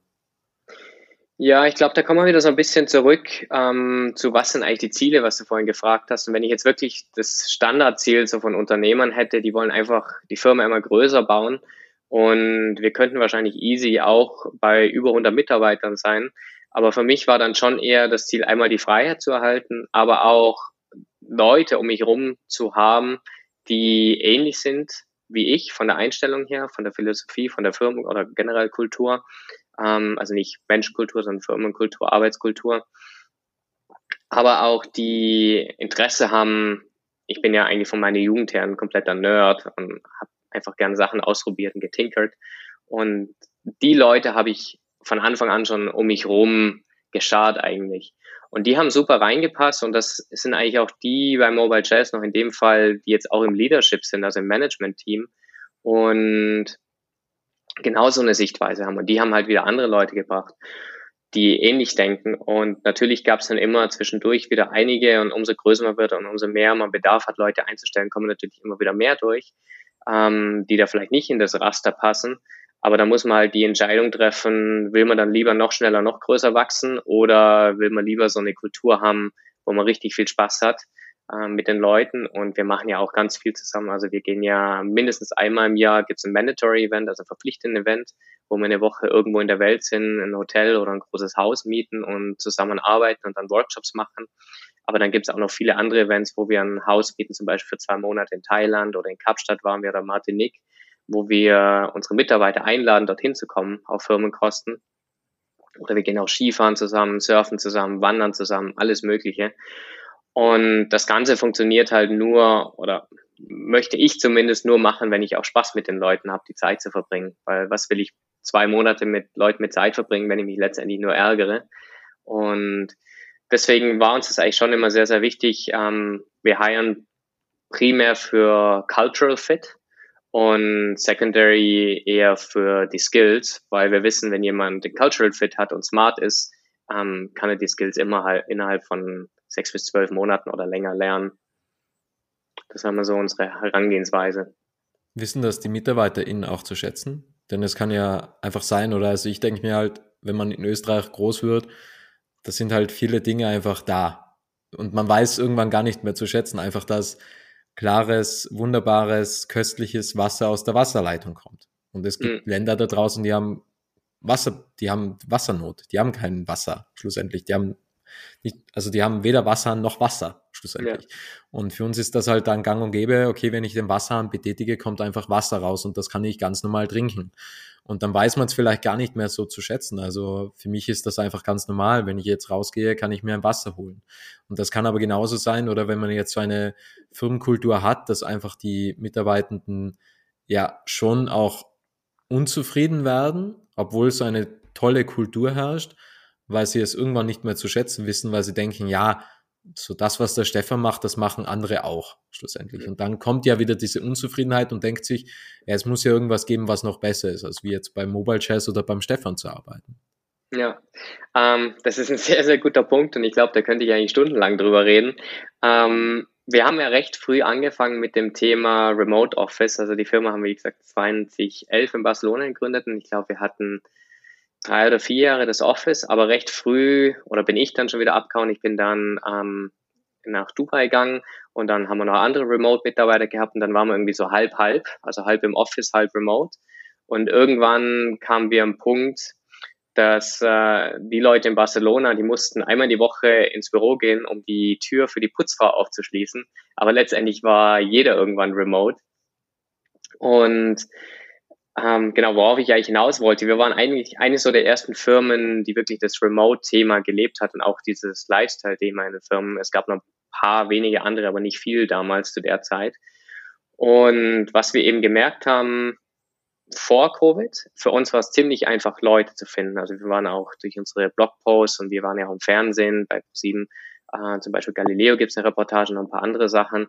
Ja, ich glaube, da kommen wir wieder so ein bisschen zurück ähm, zu was sind eigentlich die Ziele, was du vorhin gefragt hast. Und wenn ich jetzt wirklich das Standardziel so von Unternehmern hätte, die wollen einfach die Firma immer größer bauen und wir könnten wahrscheinlich easy auch bei über 100 Mitarbeitern sein. Aber für mich war dann schon eher das Ziel, einmal die Freiheit zu erhalten, aber auch Leute um mich herum zu haben, die ähnlich sind wie ich von der Einstellung her, von der Philosophie, von der Firma oder generell Kultur ähm, also nicht Menschkultur, sondern Firmenkultur, Arbeitskultur, aber auch die Interesse haben, ich bin ja eigentlich von meiner Jugend her ein kompletter Nerd und habe einfach gerne Sachen ausprobiert und getinkert und die Leute habe ich von Anfang an schon um mich rum geschart eigentlich. Und die haben super reingepasst und das sind eigentlich auch die bei Mobile Jazz noch in dem Fall, die jetzt auch im Leadership sind, also im Management-Team. Und genau so eine Sichtweise haben. Und die haben halt wieder andere Leute gebracht, die ähnlich denken. Und natürlich gab es dann immer zwischendurch wieder einige und umso größer man wird und umso mehr man Bedarf hat, Leute einzustellen, kommen natürlich immer wieder mehr durch, ähm, die da vielleicht nicht in das Raster passen. Aber da muss man halt die Entscheidung treffen, will man dann lieber noch schneller, noch größer wachsen oder will man lieber so eine Kultur haben, wo man richtig viel Spaß hat mit den Leuten und wir machen ja auch ganz viel zusammen. Also wir gehen ja mindestens einmal im Jahr gibt es ein Mandatory Event, also ein verpflichtendes Event, wo wir eine Woche irgendwo in der Welt sind, ein Hotel oder ein großes Haus mieten und zusammen arbeiten und dann Workshops machen. Aber dann gibt es auch noch viele andere Events, wo wir ein Haus mieten, zum Beispiel für zwei Monate in Thailand oder in Kapstadt waren wir oder Martinique, wo wir unsere Mitarbeiter einladen, dorthin zu kommen, auf Firmenkosten. Oder wir gehen auch Skifahren zusammen, surfen zusammen, wandern zusammen, alles Mögliche. Und das Ganze funktioniert halt nur oder möchte ich zumindest nur machen, wenn ich auch Spaß mit den Leuten habe, die Zeit zu verbringen. Weil was will ich zwei Monate mit Leuten mit Zeit verbringen, wenn ich mich letztendlich nur ärgere? Und deswegen war uns das eigentlich schon immer sehr, sehr wichtig. Ähm, wir heiren primär für Cultural Fit und Secondary eher für die Skills, weil wir wissen, wenn jemand den Cultural Fit hat und smart ist, ähm, kann er die Skills immer halt innerhalb von sechs bis zwölf Monaten oder länger lernen. Das haben wir so unsere Herangehensweise. Wissen das die MitarbeiterInnen auch zu schätzen? Denn es kann ja einfach sein, oder also ich denke mir halt, wenn man in Österreich groß wird, da sind halt viele Dinge einfach da. Und man weiß irgendwann gar nicht mehr zu schätzen, einfach dass klares, wunderbares, köstliches Wasser aus der Wasserleitung kommt. Und es gibt mhm. Länder da draußen, die haben Wasser, die haben Wassernot, die haben kein Wasser schlussendlich, die haben nicht, also die haben weder Wasser noch Wasser schlussendlich. Ja. Und für uns ist das halt dann gang und gäbe, okay, wenn ich den Wasserhahn betätige, kommt einfach Wasser raus und das kann ich ganz normal trinken. Und dann weiß man es vielleicht gar nicht mehr so zu schätzen. Also für mich ist das einfach ganz normal. Wenn ich jetzt rausgehe, kann ich mir ein Wasser holen. Und das kann aber genauso sein, oder wenn man jetzt so eine Firmenkultur hat, dass einfach die Mitarbeitenden ja schon auch unzufrieden werden, obwohl so eine tolle Kultur herrscht, weil sie es irgendwann nicht mehr zu schätzen wissen, weil sie denken, ja, so das, was der Stefan macht, das machen andere auch schlussendlich. Und dann kommt ja wieder diese Unzufriedenheit und denkt sich, ja, es muss ja irgendwas geben, was noch besser ist, als wie jetzt beim Mobile Chess oder beim Stefan zu arbeiten. Ja, ähm, das ist ein sehr, sehr guter Punkt und ich glaube, da könnte ich eigentlich stundenlang drüber reden. Ähm, wir haben ja recht früh angefangen mit dem Thema Remote Office. Also die Firma haben wir, wie gesagt, 2011 in Barcelona gegründet und ich glaube, wir hatten drei oder vier Jahre das Office, aber recht früh, oder bin ich dann schon wieder abgehauen, ich bin dann ähm, nach Dubai gegangen und dann haben wir noch andere Remote-Mitarbeiter gehabt und dann waren wir irgendwie so halb, halb, also halb im Office, halb remote. Und irgendwann kamen wir am Punkt, dass äh, die Leute in Barcelona, die mussten einmal die Woche ins Büro gehen, um die Tür für die Putzfrau aufzuschließen. Aber letztendlich war jeder irgendwann remote. Und ähm, genau, worauf ich eigentlich hinaus wollte, wir waren eigentlich eine so der ersten Firmen, die wirklich das Remote-Thema gelebt hat und auch dieses Lifestyle-Thema in den Firmen. Es gab noch ein paar wenige andere, aber nicht viel damals zu der Zeit. Und was wir eben gemerkt haben, vor Covid. Für uns war es ziemlich einfach, Leute zu finden. Also wir waren auch durch unsere Blogposts und wir waren ja auch im Fernsehen bei ProSieben, äh, zum Beispiel Galileo gibt es eine Reportage und ein paar andere Sachen.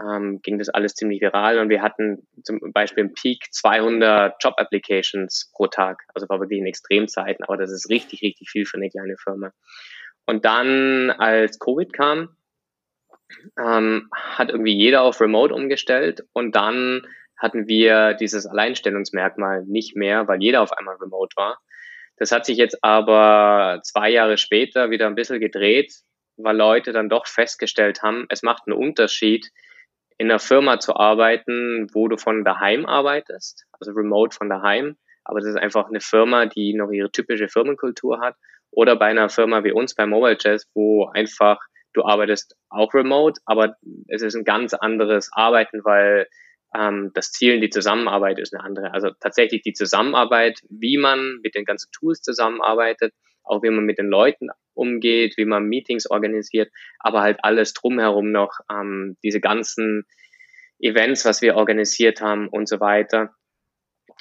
Ähm, ging das alles ziemlich viral und wir hatten zum Beispiel im Peak 200 Job-Applications pro Tag. Also war wirklich in Extremzeiten, aber das ist richtig, richtig viel für eine kleine Firma. Und dann, als Covid kam, ähm, hat irgendwie jeder auf Remote umgestellt und dann hatten wir dieses Alleinstellungsmerkmal nicht mehr, weil jeder auf einmal remote war. Das hat sich jetzt aber zwei Jahre später wieder ein bisschen gedreht, weil Leute dann doch festgestellt haben, es macht einen Unterschied, in einer Firma zu arbeiten, wo du von daheim arbeitest, also remote von daheim, aber das ist einfach eine Firma, die noch ihre typische Firmenkultur hat, oder bei einer Firma wie uns bei Mobile Jazz, wo einfach du arbeitest auch remote, aber es ist ein ganz anderes Arbeiten, weil ähm, das Ziel, die Zusammenarbeit ist eine andere. Also tatsächlich die Zusammenarbeit, wie man mit den ganzen Tools zusammenarbeitet, auch wie man mit den Leuten umgeht, wie man Meetings organisiert, aber halt alles drumherum noch, ähm, diese ganzen Events, was wir organisiert haben und so weiter.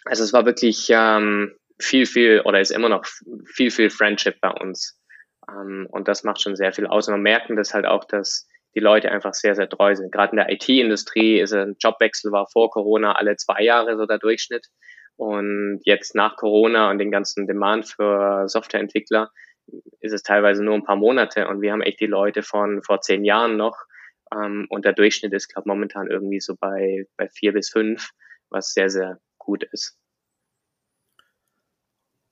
Also es war wirklich ähm, viel, viel oder ist immer noch viel, viel Friendship bei uns. Ähm, und das macht schon sehr viel aus. Und man merken das halt auch, dass die Leute einfach sehr, sehr treu sind. Gerade in der IT-Industrie ist ein Jobwechsel war vor Corona alle zwei Jahre so der Durchschnitt. Und jetzt nach Corona und den ganzen Demand für Softwareentwickler ist es teilweise nur ein paar Monate. Und wir haben echt die Leute von vor zehn Jahren noch. Ähm, und der Durchschnitt ist, glaube momentan irgendwie so bei, bei vier bis fünf, was sehr, sehr gut ist.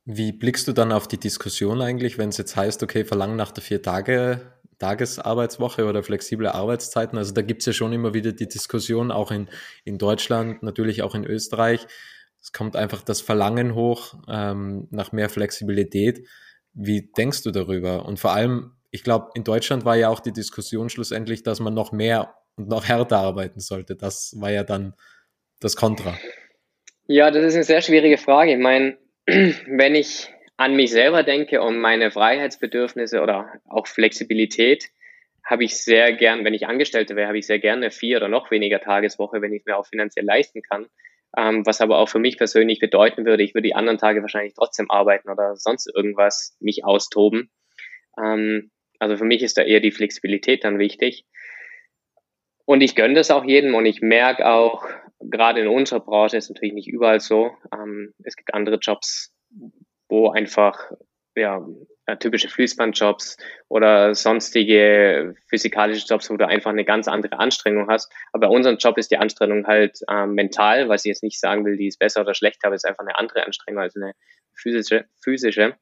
Wie blickst du dann auf die Diskussion eigentlich, wenn es jetzt heißt, okay, verlangen nach der vier Tage Tagesarbeitswoche oder flexible Arbeitszeiten. Also da gibt es ja schon immer wieder die Diskussion, auch in, in Deutschland, natürlich auch in Österreich. Es kommt einfach das Verlangen hoch ähm, nach mehr Flexibilität. Wie denkst du darüber? Und vor allem, ich glaube, in Deutschland war ja auch die Diskussion schlussendlich, dass man noch mehr und noch härter arbeiten sollte. Das war ja dann das Kontra. Ja, das ist eine sehr schwierige Frage. Ich meine, wenn ich an mich selber denke und meine Freiheitsbedürfnisse oder auch Flexibilität, habe ich sehr gern, wenn ich Angestellte wäre, habe ich sehr gerne vier oder noch weniger Tageswoche, wenn ich es mir auch finanziell leisten kann. Ähm, was aber auch für mich persönlich bedeuten würde, ich würde die anderen Tage wahrscheinlich trotzdem arbeiten oder sonst irgendwas mich austoben. Ähm, also für mich ist da eher die Flexibilität dann wichtig. Und ich gönne das auch jedem und ich merke auch, gerade in unserer Branche ist natürlich nicht überall so. Ähm, es gibt andere Jobs, wo einfach ja, typische Fließbandjobs oder sonstige physikalische Jobs, wo du einfach eine ganz andere Anstrengung hast. Aber bei unserem Job ist die Anstrengung halt ähm, mental, was ich jetzt nicht sagen will, die ist besser oder schlechter, aber ist einfach eine andere Anstrengung als eine physische. physische.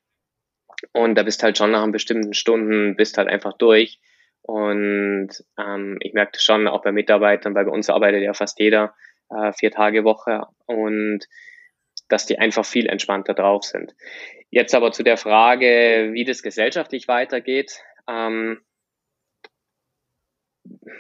Und da bist halt schon nach einem bestimmten Stunden, bist halt einfach durch. Und ähm, ich merke das schon auch bei Mitarbeitern, weil bei uns arbeitet ja fast jeder äh, vier Tage Woche. Und dass die einfach viel entspannter drauf sind. Jetzt aber zu der Frage, wie das gesellschaftlich weitergeht. Ähm,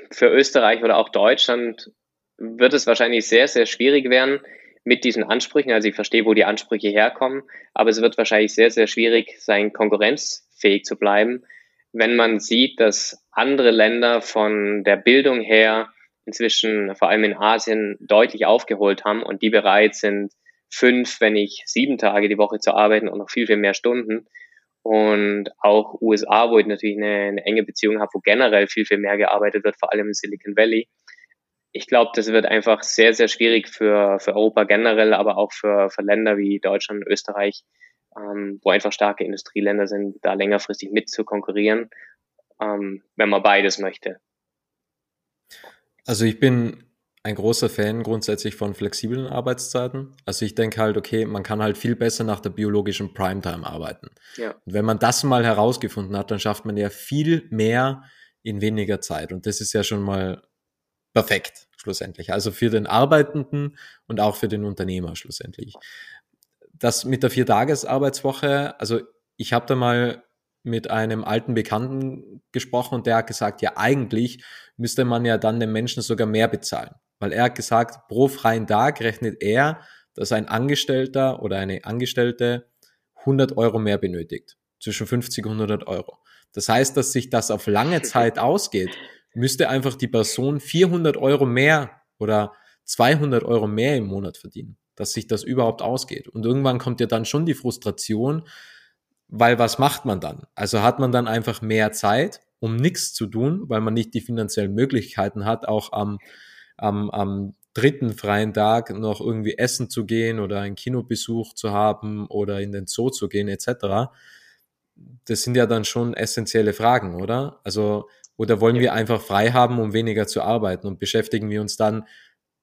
für Österreich oder auch Deutschland wird es wahrscheinlich sehr, sehr schwierig werden mit diesen Ansprüchen. Also ich verstehe, wo die Ansprüche herkommen, aber es wird wahrscheinlich sehr, sehr schwierig sein, konkurrenzfähig zu bleiben, wenn man sieht, dass andere Länder von der Bildung her inzwischen vor allem in Asien deutlich aufgeholt haben und die bereit sind, fünf, wenn nicht sieben Tage die Woche zu arbeiten und noch viel, viel mehr Stunden. Und auch USA, wo ich natürlich eine, eine enge Beziehung habe, wo generell viel, viel mehr gearbeitet wird, vor allem im Silicon Valley. Ich glaube, das wird einfach sehr, sehr schwierig für, für Europa generell, aber auch für, für Länder wie Deutschland, Österreich, ähm, wo einfach starke Industrieländer sind, da längerfristig mit zu konkurrieren, ähm, wenn man beides möchte. Also ich bin ein großer Fan grundsätzlich von flexiblen Arbeitszeiten. Also ich denke halt, okay, man kann halt viel besser nach der biologischen Primetime arbeiten. Ja. Und wenn man das mal herausgefunden hat, dann schafft man ja viel mehr in weniger Zeit. Und das ist ja schon mal perfekt, schlussendlich. Also für den Arbeitenden und auch für den Unternehmer schlussendlich. Das mit der Viertagesarbeitswoche, also ich habe da mal mit einem alten Bekannten gesprochen und der hat gesagt, ja eigentlich müsste man ja dann den Menschen sogar mehr bezahlen. Weil er hat gesagt, pro freien Tag rechnet er, dass ein Angestellter oder eine Angestellte 100 Euro mehr benötigt. Zwischen 50 und 100 Euro. Das heißt, dass sich das auf lange Zeit ausgeht, müsste einfach die Person 400 Euro mehr oder 200 Euro mehr im Monat verdienen, dass sich das überhaupt ausgeht. Und irgendwann kommt ja dann schon die Frustration, weil was macht man dann? Also hat man dann einfach mehr Zeit, um nichts zu tun, weil man nicht die finanziellen Möglichkeiten hat, auch am, am, am dritten freien Tag noch irgendwie essen zu gehen oder einen Kinobesuch zu haben oder in den Zoo zu gehen etc. Das sind ja dann schon essentielle Fragen, oder? Also, oder wollen wir einfach frei haben, um weniger zu arbeiten und beschäftigen wir uns dann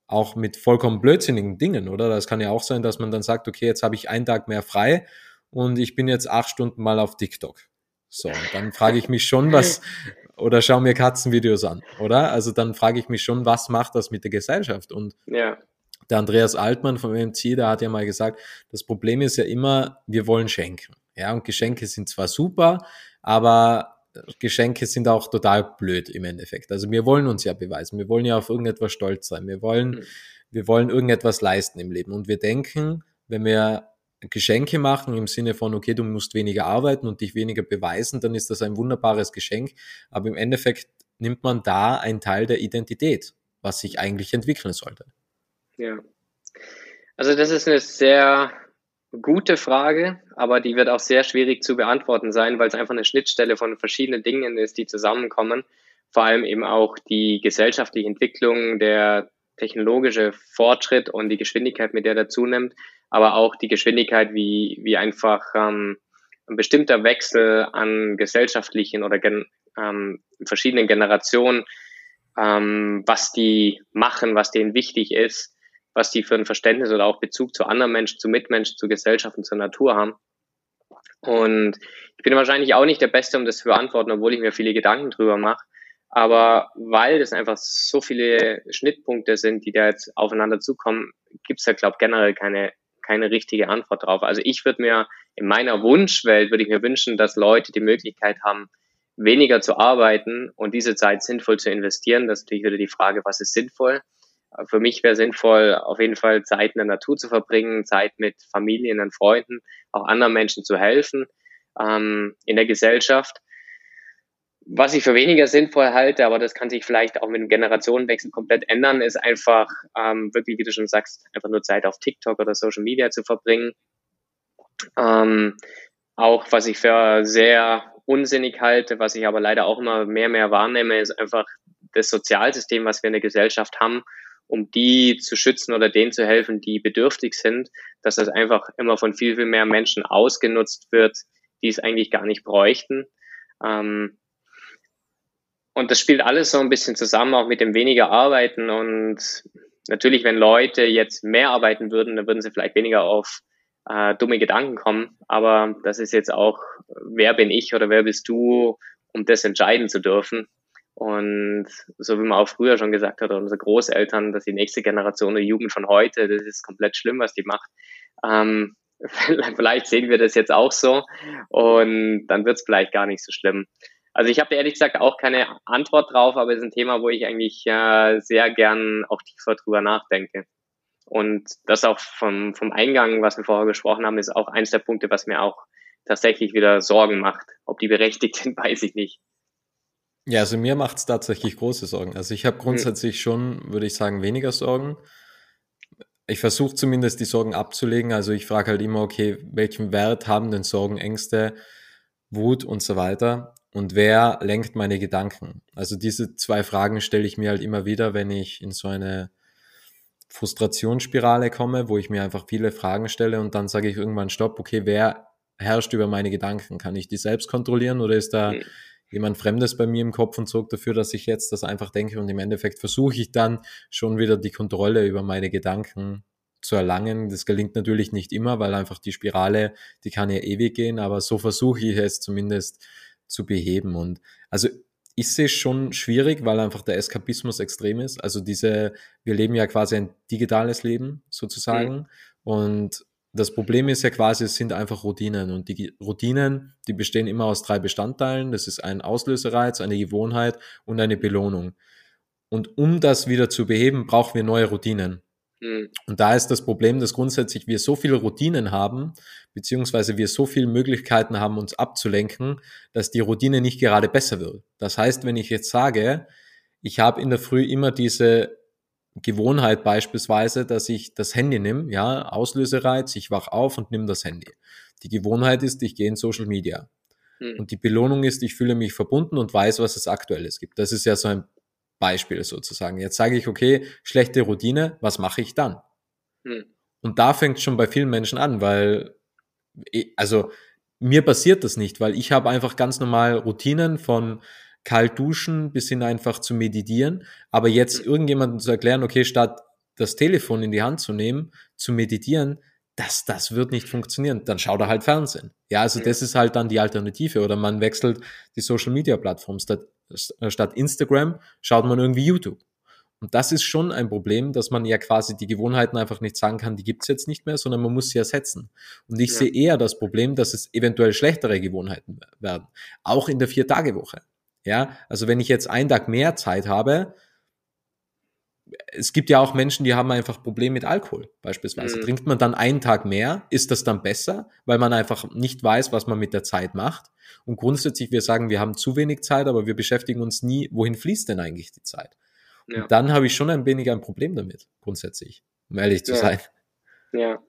auch mit vollkommen blödsinnigen Dingen, oder? Das kann ja auch sein, dass man dann sagt, okay, jetzt habe ich einen Tag mehr frei und ich bin jetzt acht Stunden mal auf TikTok. So, und dann frage ich mich schon, was, oder schaue mir Katzenvideos an, oder? Also dann frage ich mich schon, was macht das mit der Gesellschaft? Und ja. der Andreas Altmann vom MC, der hat ja mal gesagt, das Problem ist ja immer, wir wollen schenken. Ja, und Geschenke sind zwar super, aber Geschenke sind auch total blöd im Endeffekt. Also wir wollen uns ja beweisen, wir wollen ja auf irgendetwas stolz sein, wir wollen, mhm. wir wollen irgendetwas leisten im Leben. Und wir denken, wenn wir Geschenke machen im Sinne von, okay, du musst weniger arbeiten und dich weniger beweisen, dann ist das ein wunderbares Geschenk. Aber im Endeffekt nimmt man da einen Teil der Identität, was sich eigentlich entwickeln sollte. Ja. Also das ist eine sehr gute Frage, aber die wird auch sehr schwierig zu beantworten sein, weil es einfach eine Schnittstelle von verschiedenen Dingen ist, die zusammenkommen. Vor allem eben auch die gesellschaftliche Entwicklung, der technologische Fortschritt und die Geschwindigkeit, mit der der zunimmt aber auch die Geschwindigkeit, wie, wie einfach ähm, ein bestimmter Wechsel an gesellschaftlichen oder gen, ähm, verschiedenen Generationen, ähm, was die machen, was denen wichtig ist, was die für ein Verständnis oder auch Bezug zu anderen Menschen, zu Mitmenschen, zu Gesellschaft und zur Natur haben. Und ich bin wahrscheinlich auch nicht der Beste, um das zu beantworten, obwohl ich mir viele Gedanken drüber mache. Aber weil das einfach so viele Schnittpunkte sind, die da jetzt aufeinander zukommen, gibt es ja, glaube ich, generell keine keine richtige Antwort drauf. Also ich würde mir in meiner Wunschwelt würde ich mir wünschen, dass Leute die Möglichkeit haben, weniger zu arbeiten und diese Zeit sinnvoll zu investieren. Das ist natürlich wieder die Frage, was ist sinnvoll? Für mich wäre sinnvoll, auf jeden Fall Zeit in der Natur zu verbringen, Zeit mit Familien und Freunden, auch anderen Menschen zu helfen ähm, in der Gesellschaft. Was ich für weniger sinnvoll halte, aber das kann sich vielleicht auch mit dem Generationenwechsel komplett ändern, ist einfach ähm, wirklich, wie du schon sagst, einfach nur Zeit auf TikTok oder Social Media zu verbringen. Ähm, auch was ich für sehr unsinnig halte, was ich aber leider auch immer mehr mehr wahrnehme, ist einfach das Sozialsystem, was wir in der Gesellschaft haben, um die zu schützen oder denen zu helfen, die bedürftig sind, dass das einfach immer von viel, viel mehr Menschen ausgenutzt wird, die es eigentlich gar nicht bräuchten. Ähm, und das spielt alles so ein bisschen zusammen, auch mit dem weniger Arbeiten. Und natürlich, wenn Leute jetzt mehr arbeiten würden, dann würden sie vielleicht weniger auf äh, dumme Gedanken kommen. Aber das ist jetzt auch, wer bin ich oder wer bist du, um das entscheiden zu dürfen. Und so wie man auch früher schon gesagt hat, unsere Großeltern, dass die nächste Generation der Jugend von heute, das ist komplett schlimm, was die macht. Ähm, vielleicht sehen wir das jetzt auch so und dann wird es vielleicht gar nicht so schlimm. Also ich habe ehrlich gesagt auch keine Antwort drauf, aber es ist ein Thema, wo ich eigentlich äh, sehr gern auch tiefer drüber nachdenke. Und das auch vom, vom Eingang, was wir vorher gesprochen haben, ist auch eins der Punkte, was mir auch tatsächlich wieder Sorgen macht. Ob die berechtigt sind, weiß ich nicht. Ja, also mir macht es tatsächlich große Sorgen. Also ich habe hm. grundsätzlich hm. schon, würde ich sagen, weniger Sorgen. Ich versuche zumindest die Sorgen abzulegen. Also ich frage halt immer, okay, welchen Wert haben denn Sorgen, Ängste, Wut und so weiter? Und wer lenkt meine Gedanken? Also diese zwei Fragen stelle ich mir halt immer wieder, wenn ich in so eine Frustrationsspirale komme, wo ich mir einfach viele Fragen stelle und dann sage ich irgendwann Stopp, okay, wer herrscht über meine Gedanken? Kann ich die selbst kontrollieren oder ist da mhm. jemand Fremdes bei mir im Kopf und sorgt dafür, dass ich jetzt das einfach denke und im Endeffekt versuche ich dann schon wieder die Kontrolle über meine Gedanken zu erlangen. Das gelingt natürlich nicht immer, weil einfach die Spirale, die kann ja ewig gehen, aber so versuche ich es zumindest zu beheben. Und also ich sehe es schon schwierig, weil einfach der Eskapismus extrem ist. Also diese, wir leben ja quasi ein digitales Leben sozusagen. Mhm. Und das Problem ist ja quasi, es sind einfach Routinen. Und die Routinen, die bestehen immer aus drei Bestandteilen. Das ist ein Auslösereiz, eine Gewohnheit und eine Belohnung. Und um das wieder zu beheben, brauchen wir neue Routinen. Mhm. Und da ist das Problem, dass grundsätzlich wir so viele Routinen haben, beziehungsweise wir so viele Möglichkeiten haben, uns abzulenken, dass die Routine nicht gerade besser wird. Das heißt, wenn ich jetzt sage, ich habe in der Früh immer diese Gewohnheit beispielsweise, dass ich das Handy nehme, ja, Auslösereiz, ich wach auf und nimm das Handy. Die Gewohnheit ist, ich gehe in Social Media. Mhm. Und die Belohnung ist, ich fühle mich verbunden und weiß, was es aktuelles gibt. Das ist ja so ein Beispiel sozusagen. Jetzt sage ich, okay, schlechte Routine, was mache ich dann? Hm. Und da fängt es schon bei vielen Menschen an, weil, also mir passiert das nicht, weil ich habe einfach ganz normal Routinen von kalt duschen bis hin einfach zu meditieren. Aber jetzt hm. irgendjemandem zu erklären, okay, statt das Telefon in die Hand zu nehmen, zu meditieren, das, das wird nicht funktionieren. Dann schaut er halt Fernsehen. Ja, also das ist halt dann die Alternative. Oder man wechselt die Social Media Plattform. Statt, statt Instagram schaut man irgendwie YouTube. Und das ist schon ein Problem, dass man ja quasi die Gewohnheiten einfach nicht sagen kann, die gibt's jetzt nicht mehr, sondern man muss sie ersetzen. Und ich ja. sehe eher das Problem, dass es eventuell schlechtere Gewohnheiten werden. Auch in der Vier-Tage-Woche. Ja, also wenn ich jetzt einen Tag mehr Zeit habe, es gibt ja auch Menschen, die haben einfach Probleme mit Alkohol beispielsweise. Mhm. Trinkt man dann einen Tag mehr, ist das dann besser, weil man einfach nicht weiß, was man mit der Zeit macht. Und grundsätzlich, wir sagen, wir haben zu wenig Zeit, aber wir beschäftigen uns nie, wohin fließt denn eigentlich die Zeit? Ja. Und dann habe ich schon ein wenig ein Problem damit, grundsätzlich, um ehrlich zu ja. sein. Ja.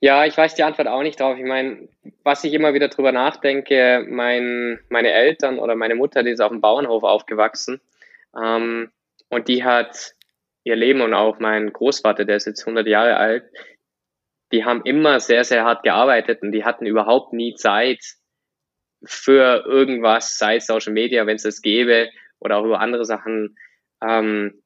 Ja, ich weiß die Antwort auch nicht drauf. Ich meine, was ich immer wieder drüber nachdenke, mein, meine Eltern oder meine Mutter, die ist auf dem Bauernhof aufgewachsen ähm, und die hat ihr Leben und auch mein Großvater, der ist jetzt 100 Jahre alt, die haben immer sehr, sehr hart gearbeitet und die hatten überhaupt nie Zeit für irgendwas, sei es Social Media, wenn es das gäbe, oder auch über andere Sachen ähm,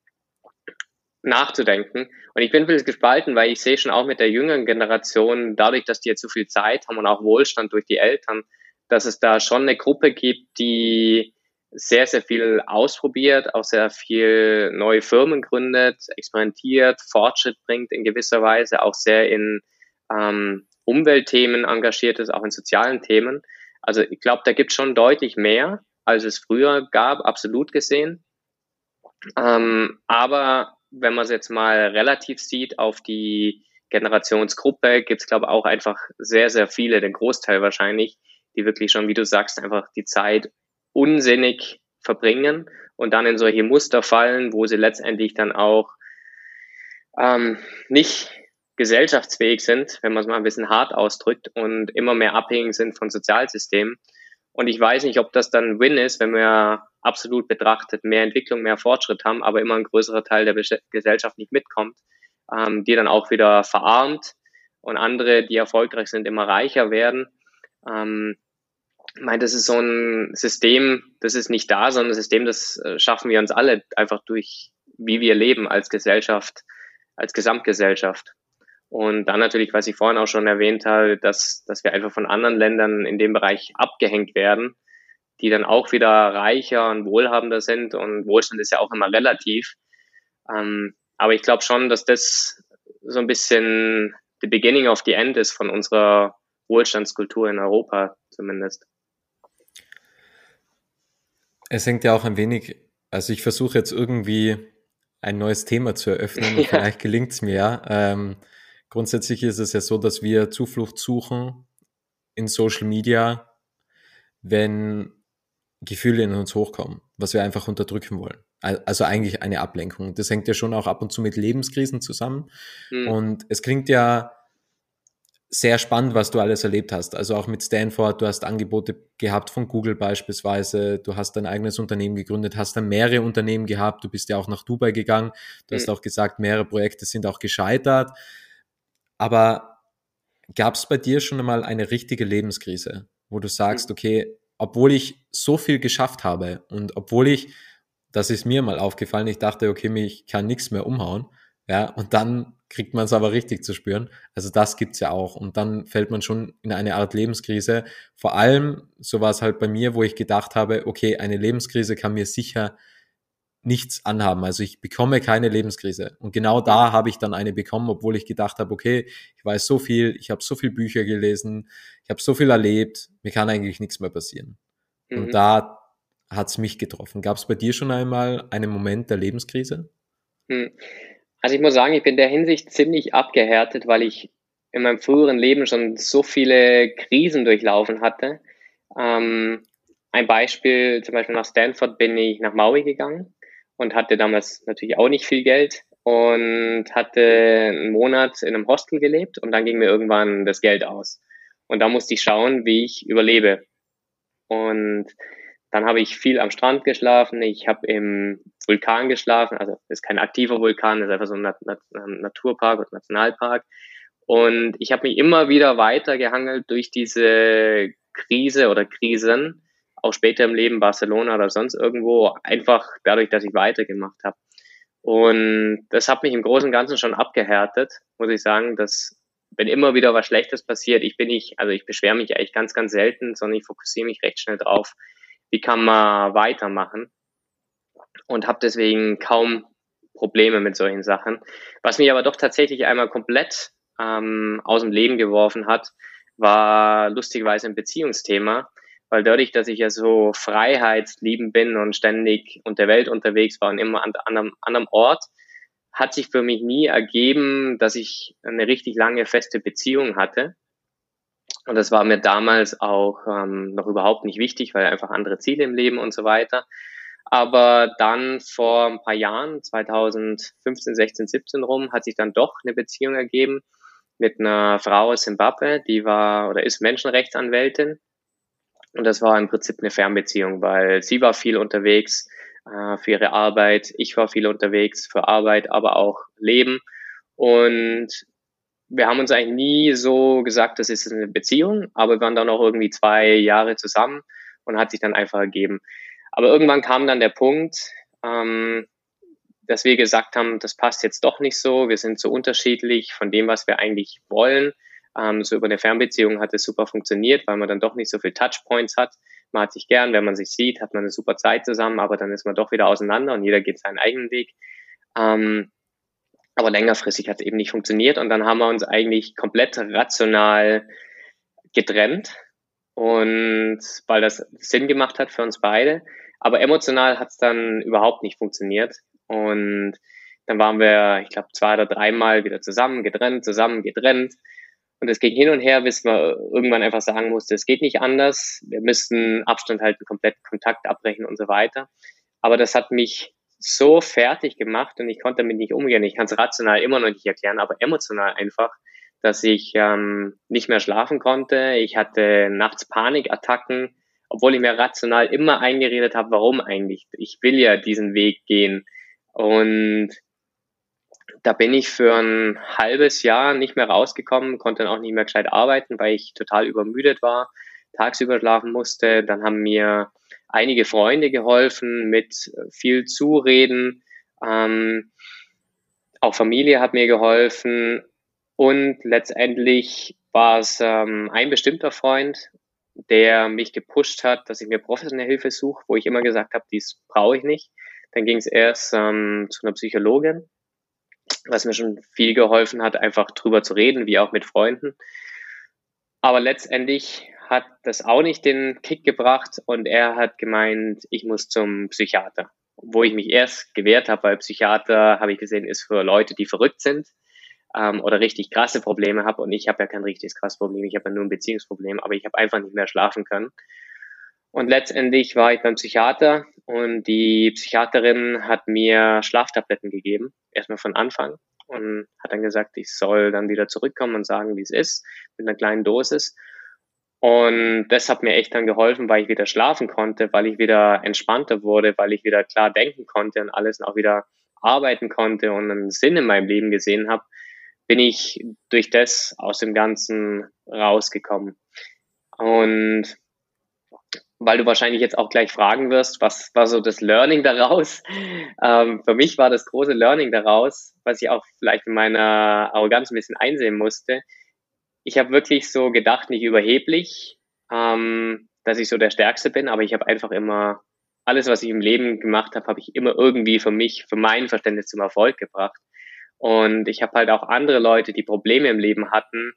nachzudenken. Und ich bin ein bisschen gespalten, weil ich sehe schon auch mit der jüngeren Generation, dadurch, dass die jetzt so viel Zeit haben und auch Wohlstand durch die Eltern, dass es da schon eine Gruppe gibt, die sehr, sehr viel ausprobiert, auch sehr viel neue Firmen gründet, experimentiert, Fortschritt bringt in gewisser Weise, auch sehr in ähm, Umweltthemen engagiert ist, auch in sozialen Themen. Also ich glaube, da gibt es schon deutlich mehr, als es früher gab, absolut gesehen. Ähm, aber wenn man es jetzt mal relativ sieht auf die Generationsgruppe, gibt es, glaube ich, auch einfach sehr, sehr viele, den Großteil wahrscheinlich, die wirklich schon, wie du sagst, einfach die Zeit unsinnig verbringen und dann in solche Muster fallen, wo sie letztendlich dann auch ähm, nicht gesellschaftsfähig sind, wenn man es mal ein bisschen hart ausdrückt und immer mehr abhängig sind von Sozialsystemen. Und ich weiß nicht, ob das dann Win ist, wenn wir absolut betrachtet mehr Entwicklung, mehr Fortschritt haben, aber immer ein größerer Teil der Gesellschaft nicht mitkommt, ähm, die dann auch wieder verarmt und andere, die erfolgreich sind, immer reicher werden. Ähm, meine, das ist so ein System, das ist nicht da, sondern ein System, das äh, schaffen wir uns alle einfach durch, wie wir leben als Gesellschaft, als Gesamtgesellschaft. Und dann natürlich, was ich vorhin auch schon erwähnt habe, dass, dass wir einfach von anderen Ländern in dem Bereich abgehängt werden, die dann auch wieder reicher und wohlhabender sind. Und Wohlstand ist ja auch immer relativ. Ähm, aber ich glaube schon, dass das so ein bisschen the beginning of the end ist von unserer Wohlstandskultur in Europa zumindest. Es hängt ja auch ein wenig, also ich versuche jetzt irgendwie ein neues Thema zu eröffnen und ja. vielleicht gelingt es mir ja. Ähm, grundsätzlich ist es ja so, dass wir Zuflucht suchen in Social Media, wenn Gefühle in uns hochkommen, was wir einfach unterdrücken wollen. Also eigentlich eine Ablenkung. Das hängt ja schon auch ab und zu mit Lebenskrisen zusammen. Mhm. Und es klingt ja sehr spannend, was du alles erlebt hast. Also auch mit Stanford, du hast Angebote gehabt von Google beispielsweise, du hast dein eigenes Unternehmen gegründet, hast dann mehrere Unternehmen gehabt, du bist ja auch nach Dubai gegangen, du mhm. hast auch gesagt, mehrere Projekte sind auch gescheitert. Aber gab es bei dir schon einmal eine richtige Lebenskrise, wo du sagst, mhm. okay, obwohl ich so viel geschafft habe und obwohl ich, das ist mir mal aufgefallen, ich dachte, okay, mich kann nichts mehr umhauen, ja, und dann kriegt man es aber richtig zu spüren. Also das gibt's ja auch. Und dann fällt man schon in eine Art Lebenskrise. Vor allem, so war es halt bei mir, wo ich gedacht habe, okay, eine Lebenskrise kann mir sicher nichts anhaben. Also ich bekomme keine Lebenskrise. Und genau da habe ich dann eine bekommen, obwohl ich gedacht habe, okay, ich weiß so viel, ich habe so viel Bücher gelesen, ich habe so viel erlebt, mir kann eigentlich nichts mehr passieren. Mhm. Und da hat's mich getroffen. Gab es bei dir schon einmal einen Moment der Lebenskrise? Mhm. Also ich muss sagen, ich bin in der Hinsicht ziemlich abgehärtet, weil ich in meinem früheren Leben schon so viele Krisen durchlaufen hatte. Ähm, ein Beispiel, zum Beispiel nach Stanford bin ich nach Maui gegangen und hatte damals natürlich auch nicht viel Geld und hatte einen Monat in einem Hostel gelebt und dann ging mir irgendwann das Geld aus. Und da musste ich schauen, wie ich überlebe. Und dann habe ich viel am Strand geschlafen, ich habe im Vulkan geschlafen, also ist kein aktiver Vulkan, ist einfach so ein Naturpark oder Nationalpark. Und ich habe mich immer wieder weiter gehangelt durch diese Krise oder Krisen auch später im Leben Barcelona oder sonst irgendwo, einfach dadurch, dass ich weitergemacht habe. Und das hat mich im Großen und Ganzen schon abgehärtet, muss ich sagen, dass wenn immer wieder was Schlechtes passiert, ich bin nicht, also ich beschwere mich eigentlich ganz, ganz selten, sondern ich fokussiere mich recht schnell drauf, wie kann man weitermachen und habe deswegen kaum Probleme mit solchen Sachen. Was mich aber doch tatsächlich einmal komplett ähm, aus dem Leben geworfen hat, war lustigerweise ein Beziehungsthema weil dadurch, dass ich ja so freiheitsliebend bin und ständig unter Welt unterwegs war und immer an einem anderen Ort, hat sich für mich nie ergeben, dass ich eine richtig lange feste Beziehung hatte. Und das war mir damals auch ähm, noch überhaupt nicht wichtig, weil einfach andere Ziele im Leben und so weiter. Aber dann vor ein paar Jahren, 2015, 16, 17 rum, hat sich dann doch eine Beziehung ergeben mit einer Frau aus Zimbabwe, die war oder ist Menschenrechtsanwältin und das war im Prinzip eine Fernbeziehung, weil sie war viel unterwegs äh, für ihre Arbeit, ich war viel unterwegs für Arbeit, aber auch Leben. Und wir haben uns eigentlich nie so gesagt, das ist eine Beziehung, aber wir waren dann auch irgendwie zwei Jahre zusammen und hat sich dann einfach ergeben. Aber irgendwann kam dann der Punkt, ähm, dass wir gesagt haben, das passt jetzt doch nicht so, wir sind so unterschiedlich von dem, was wir eigentlich wollen. Ähm, so über eine Fernbeziehung hat es super funktioniert, weil man dann doch nicht so viel Touchpoints hat. Man hat sich gern, wenn man sich sieht, hat man eine super Zeit zusammen, aber dann ist man doch wieder auseinander und jeder geht seinen eigenen Weg. Ähm, aber längerfristig hat es eben nicht funktioniert und dann haben wir uns eigentlich komplett rational getrennt und weil das Sinn gemacht hat für uns beide. Aber emotional hat es dann überhaupt nicht funktioniert und dann waren wir, ich glaube, zwei oder dreimal wieder zusammen, getrennt, zusammen, getrennt. Und es ging hin und her, bis man irgendwann einfach sagen musste, es geht nicht anders. Wir müssen Abstand halten, komplett Kontakt abbrechen und so weiter. Aber das hat mich so fertig gemacht und ich konnte damit nicht umgehen. Ich kann es rational immer noch nicht erklären, aber emotional einfach, dass ich ähm, nicht mehr schlafen konnte. Ich hatte nachts Panikattacken, obwohl ich mir rational immer eingeredet habe, warum eigentlich. Ich will ja diesen Weg gehen. Und da bin ich für ein halbes Jahr nicht mehr rausgekommen, konnte dann auch nicht mehr gescheit arbeiten, weil ich total übermüdet war, tagsüber schlafen musste. Dann haben mir einige Freunde geholfen mit viel Zureden. Ähm, auch Familie hat mir geholfen. Und letztendlich war es ähm, ein bestimmter Freund, der mich gepusht hat, dass ich mir professionelle Hilfe suche, wo ich immer gesagt habe, dies brauche ich nicht. Dann ging es erst ähm, zu einer Psychologin, was mir schon viel geholfen hat, einfach drüber zu reden, wie auch mit Freunden. Aber letztendlich hat das auch nicht den Kick gebracht und er hat gemeint, ich muss zum Psychiater. Wo ich mich erst gewehrt habe, weil Psychiater, habe ich gesehen, ist für Leute, die verrückt sind ähm, oder richtig krasse Probleme haben. Und ich habe ja kein richtiges krasses Problem, ich habe ja nur ein Beziehungsproblem, aber ich habe einfach nicht mehr schlafen können. Und letztendlich war ich beim Psychiater und die Psychiaterin hat mir Schlaftabletten gegeben, erstmal von Anfang und hat dann gesagt, ich soll dann wieder zurückkommen und sagen, wie es ist, mit einer kleinen Dosis. Und das hat mir echt dann geholfen, weil ich wieder schlafen konnte, weil ich wieder entspannter wurde, weil ich wieder klar denken konnte und alles und auch wieder arbeiten konnte und einen Sinn in meinem Leben gesehen habe, bin ich durch das aus dem Ganzen rausgekommen. Und weil du wahrscheinlich jetzt auch gleich fragen wirst, was war so das Learning daraus? Ähm, für mich war das große Learning daraus, was ich auch vielleicht in meiner Arroganz ein bisschen einsehen musste. Ich habe wirklich so gedacht, nicht überheblich, ähm, dass ich so der Stärkste bin, aber ich habe einfach immer alles, was ich im Leben gemacht habe, habe ich immer irgendwie für mich, für mein Verständnis zum Erfolg gebracht. Und ich habe halt auch andere Leute, die Probleme im Leben hatten,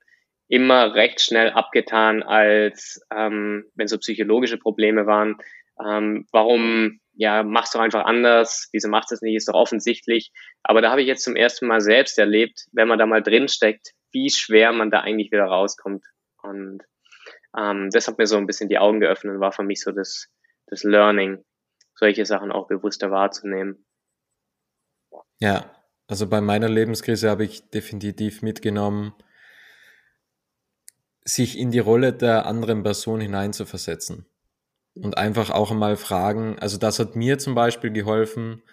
immer recht schnell abgetan, als ähm, wenn so psychologische Probleme waren. Ähm, warum ja, machst du einfach anders, wieso machst du das nicht, ist doch offensichtlich. Aber da habe ich jetzt zum ersten Mal selbst erlebt, wenn man da mal drin steckt, wie schwer man da eigentlich wieder rauskommt. Und ähm, das hat mir so ein bisschen die Augen geöffnet war für mich so das, das Learning, solche Sachen auch bewusster wahrzunehmen. Ja, also bei meiner Lebenskrise habe ich definitiv mitgenommen, sich in die Rolle der anderen Person hineinzuversetzen und einfach auch einmal fragen. Also das hat mir zum Beispiel geholfen,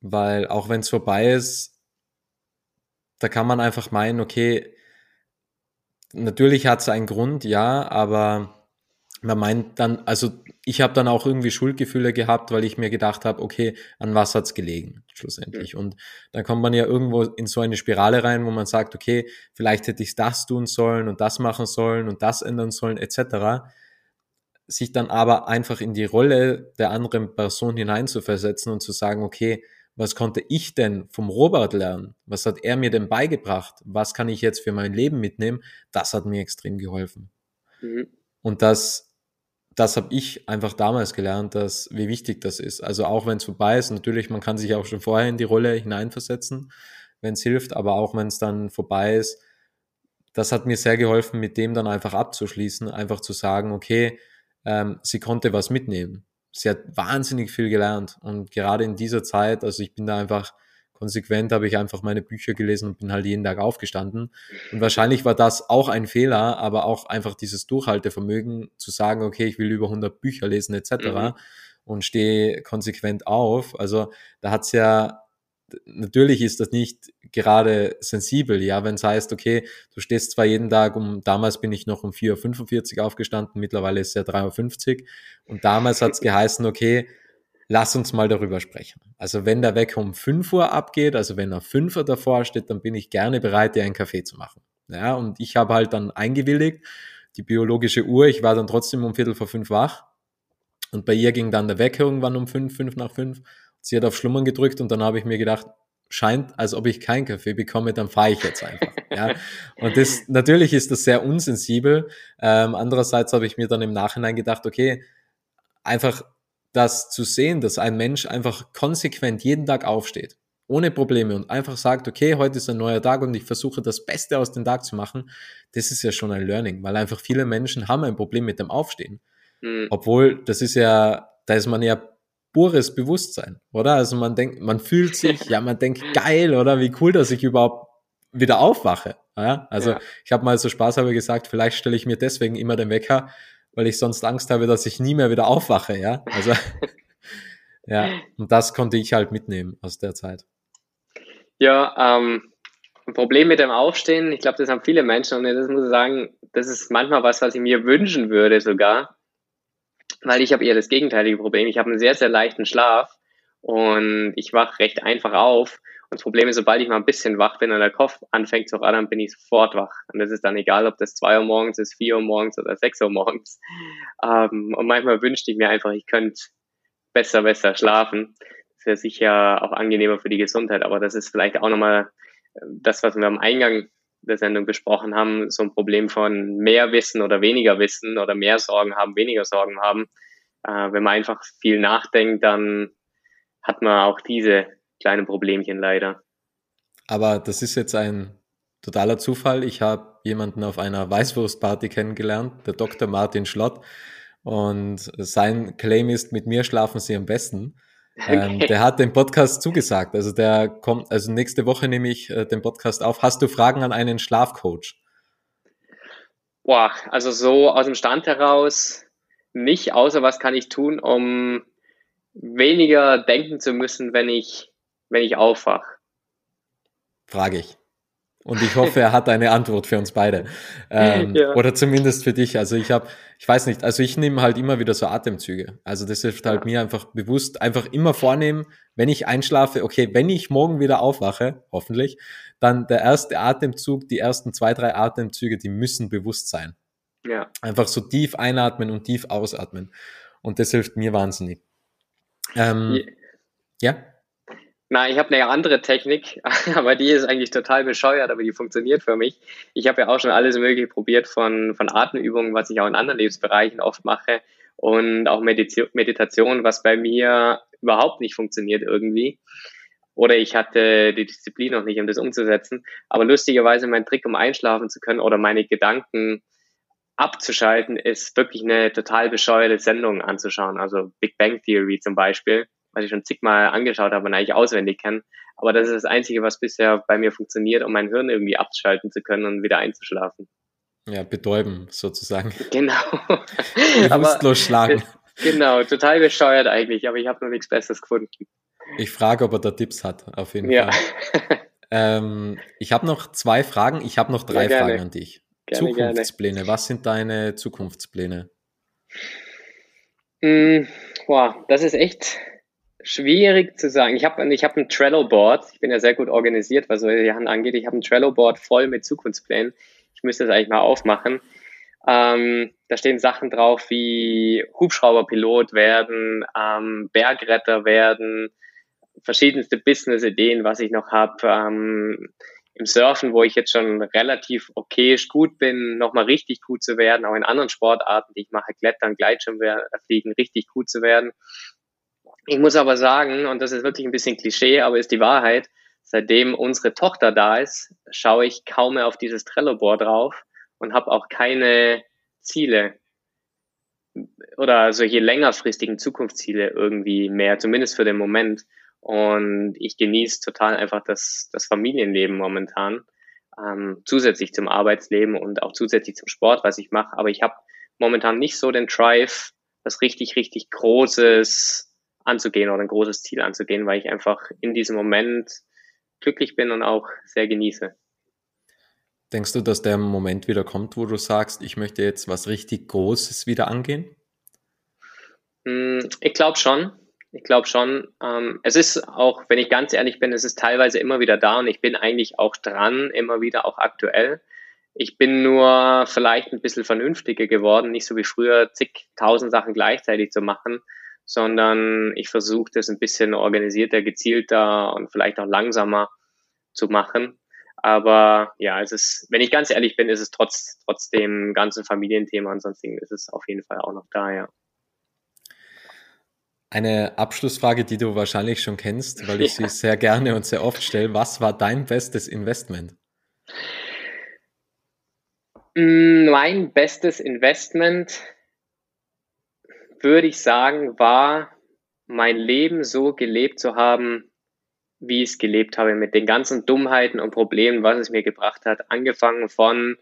weil auch wenn es vorbei ist, da kann man einfach meinen, okay, natürlich hat es einen Grund, ja, aber man meint dann, also ich habe dann auch irgendwie Schuldgefühle gehabt, weil ich mir gedacht habe, okay, an was hat's gelegen schlussendlich? Und dann kommt man ja irgendwo in so eine Spirale rein, wo man sagt, okay, vielleicht hätte ich das tun sollen und das machen sollen und das ändern sollen etc. Sich dann aber einfach in die Rolle der anderen Person hineinzuversetzen und zu sagen, okay, was konnte ich denn vom Robert lernen? Was hat er mir denn beigebracht? Was kann ich jetzt für mein Leben mitnehmen? Das hat mir extrem geholfen. Mhm. Und das das habe ich einfach damals gelernt, dass wie wichtig das ist. Also auch wenn es vorbei ist, natürlich, man kann sich auch schon vorher in die Rolle hineinversetzen, wenn es hilft, aber auch wenn es dann vorbei ist, das hat mir sehr geholfen, mit dem dann einfach abzuschließen, einfach zu sagen, okay, ähm, sie konnte was mitnehmen. Sie hat wahnsinnig viel gelernt und gerade in dieser Zeit, also ich bin da einfach konsequent habe ich einfach meine Bücher gelesen und bin halt jeden Tag aufgestanden. Und wahrscheinlich war das auch ein Fehler, aber auch einfach dieses Durchhaltevermögen zu sagen, okay, ich will über 100 Bücher lesen etc. Mhm. und stehe konsequent auf. Also da hat's ja natürlich ist das nicht gerade sensibel, ja, wenn es heißt, okay, du stehst zwar jeden Tag um, damals bin ich noch um 4.45 Uhr aufgestanden, mittlerweile ist es ja 3.50 Uhr und damals hat es geheißen, okay, lass uns mal darüber sprechen. Also wenn der Wecker um 5 Uhr abgeht, also wenn er 5 Uhr davor steht, dann bin ich gerne bereit, dir einen Kaffee zu machen. Ja, und ich habe halt dann eingewilligt, die biologische Uhr, ich war dann trotzdem um Viertel vor fünf wach. Und bei ihr ging dann der Wecker irgendwann um fünf, fünf nach fünf. Sie hat auf Schlummern gedrückt und dann habe ich mir gedacht, scheint, als ob ich keinen Kaffee bekomme, dann fahre ich jetzt einfach. ja. Und das, natürlich ist das sehr unsensibel. Ähm, andererseits habe ich mir dann im Nachhinein gedacht, okay, einfach das zu sehen, dass ein Mensch einfach konsequent jeden Tag aufsteht, ohne Probleme und einfach sagt, okay, heute ist ein neuer Tag und ich versuche das Beste aus dem Tag zu machen, das ist ja schon ein Learning, weil einfach viele Menschen haben ein Problem mit dem Aufstehen. Mhm. Obwohl, das ist ja, da ist man ja pures Bewusstsein, oder? Also man denkt, man fühlt sich, ja, man denkt, geil, oder? Wie cool, dass ich überhaupt wieder aufwache. Ja? Also ja. ich habe mal so Spaß habe gesagt, vielleicht stelle ich mir deswegen immer den Wecker, weil ich sonst Angst habe, dass ich nie mehr wieder aufwache, ja. Also ja, und das konnte ich halt mitnehmen aus der Zeit. Ja, ähm, ein Problem mit dem Aufstehen, ich glaube, das haben viele Menschen und das muss ich sagen, das ist manchmal was, was ich mir wünschen würde sogar, weil ich habe eher das gegenteilige Problem. Ich habe einen sehr, sehr leichten Schlaf und ich wache recht einfach auf und das Problem ist, sobald ich mal ein bisschen wach bin und der Kopf anfängt zu rattern, bin ich sofort wach. Und das ist dann egal, ob das zwei Uhr morgens ist, vier Uhr morgens oder sechs Uhr morgens. Ähm, und manchmal wünschte ich mir einfach, ich könnte besser, besser schlafen. Das wäre sicher auch angenehmer für die Gesundheit. Aber das ist vielleicht auch nochmal das, was wir am Eingang der Sendung besprochen haben, so ein Problem von mehr Wissen oder weniger Wissen oder mehr Sorgen haben, weniger Sorgen haben. Äh, wenn man einfach viel nachdenkt, dann hat man auch diese kleine Problemchen leider. Aber das ist jetzt ein totaler Zufall. Ich habe jemanden auf einer Weißwurstparty kennengelernt, der Dr. Martin Schlott. Und sein Claim ist, mit mir schlafen Sie am besten. Ähm, okay. Ähm, der hat den Podcast zugesagt. Also der kommt, also nächste Woche nehme ich äh, den Podcast auf. Hast du Fragen an einen Schlafcoach? Boah, also so aus dem Stand heraus nicht, außer was kann ich tun, um weniger denken zu müssen, wenn ich wenn ich aufwach? Frage ich. Und ich hoffe, er hat eine Antwort für uns beide. Ähm, ja. Oder zumindest für dich. Also ich habe, ich weiß nicht, also ich nehme halt immer wieder so Atemzüge. Also das hilft halt ja. mir einfach bewusst, einfach immer vornehmen, wenn ich einschlafe, okay, wenn ich morgen wieder aufwache, hoffentlich, dann der erste Atemzug, die ersten zwei, drei Atemzüge, die müssen bewusst sein. Ja. Einfach so tief einatmen und tief ausatmen. Und das hilft mir wahnsinnig. Ähm, ja. Na, ich habe eine andere Technik, aber die ist eigentlich total bescheuert, aber die funktioniert für mich. Ich habe ja auch schon alles Mögliche probiert von, von Atemübungen, was ich auch in anderen Lebensbereichen oft mache und auch Meditation, was bei mir überhaupt nicht funktioniert irgendwie. Oder ich hatte die Disziplin noch nicht, um das umzusetzen. Aber lustigerweise mein Trick, um einschlafen zu können oder meine Gedanken abzuschalten, ist wirklich eine total bescheuerte Sendung anzuschauen. Also Big Bang Theory zum Beispiel was ich schon zigmal angeschaut habe und eigentlich auswendig kenne. Aber das ist das Einzige, was bisher bei mir funktioniert, um mein Hirn irgendwie abschalten zu können und wieder einzuschlafen. Ja, betäuben sozusagen. Genau. Bewusstlos schlagen. Genau, total bescheuert eigentlich, aber ich habe noch nichts Besseres gefunden. Ich frage, ob er da Tipps hat, auf jeden ja. Fall. ähm, ich habe noch zwei Fragen, ich habe noch drei ja, Fragen an dich. Gerne, Zukunftspläne, gerne. was sind deine Zukunftspläne? Mm, boah, das ist echt schwierig zu sagen. Ich habe ich hab ein Trello-Board. Ich bin ja sehr gut organisiert, was solche Sachen angeht. Ich habe ein Trello-Board voll mit Zukunftsplänen. Ich müsste das eigentlich mal aufmachen. Ähm, da stehen Sachen drauf wie Hubschrauberpilot werden, ähm, Bergretter werden, verschiedenste Business-Ideen, was ich noch habe. Ähm, Im Surfen, wo ich jetzt schon relativ okayisch gut bin, nochmal richtig gut zu werden, auch in anderen Sportarten, die ich mache, Klettern, Gleitschirmfliegen, richtig gut zu werden. Ich muss aber sagen, und das ist wirklich ein bisschen Klischee, aber ist die Wahrheit, seitdem unsere Tochter da ist, schaue ich kaum mehr auf dieses Trello-Board drauf und habe auch keine Ziele oder solche längerfristigen Zukunftsziele irgendwie mehr, zumindest für den Moment. Und ich genieße total einfach das, das Familienleben momentan, ähm, zusätzlich zum Arbeitsleben und auch zusätzlich zum Sport, was ich mache. Aber ich habe momentan nicht so den Drive, was richtig, richtig Großes anzugehen oder ein großes Ziel anzugehen, weil ich einfach in diesem Moment glücklich bin und auch sehr genieße. Denkst du, dass der Moment wieder kommt, wo du sagst, ich möchte jetzt was richtig Großes wieder angehen? Hm, ich glaube schon. Ich glaube schon. Ähm, es ist auch, wenn ich ganz ehrlich bin, es ist teilweise immer wieder da und ich bin eigentlich auch dran, immer wieder auch aktuell. Ich bin nur vielleicht ein bisschen vernünftiger geworden, nicht so wie früher zigtausend Sachen gleichzeitig zu machen, sondern ich versuche das ein bisschen organisierter, gezielter und vielleicht auch langsamer zu machen. Aber ja, es ist, wenn ich ganz ehrlich bin, ist es trotz, trotz dem ganzen Familienthema und sonstigen ist es auf jeden Fall auch noch da, ja. Eine Abschlussfrage, die du wahrscheinlich schon kennst, weil ich ja. sie sehr gerne und sehr oft stelle. Was war dein bestes Investment? Mm, mein bestes Investment würde ich sagen, war mein Leben so gelebt zu haben, wie ich es gelebt habe, mit den ganzen Dummheiten und Problemen, was es mir gebracht hat. Angefangen von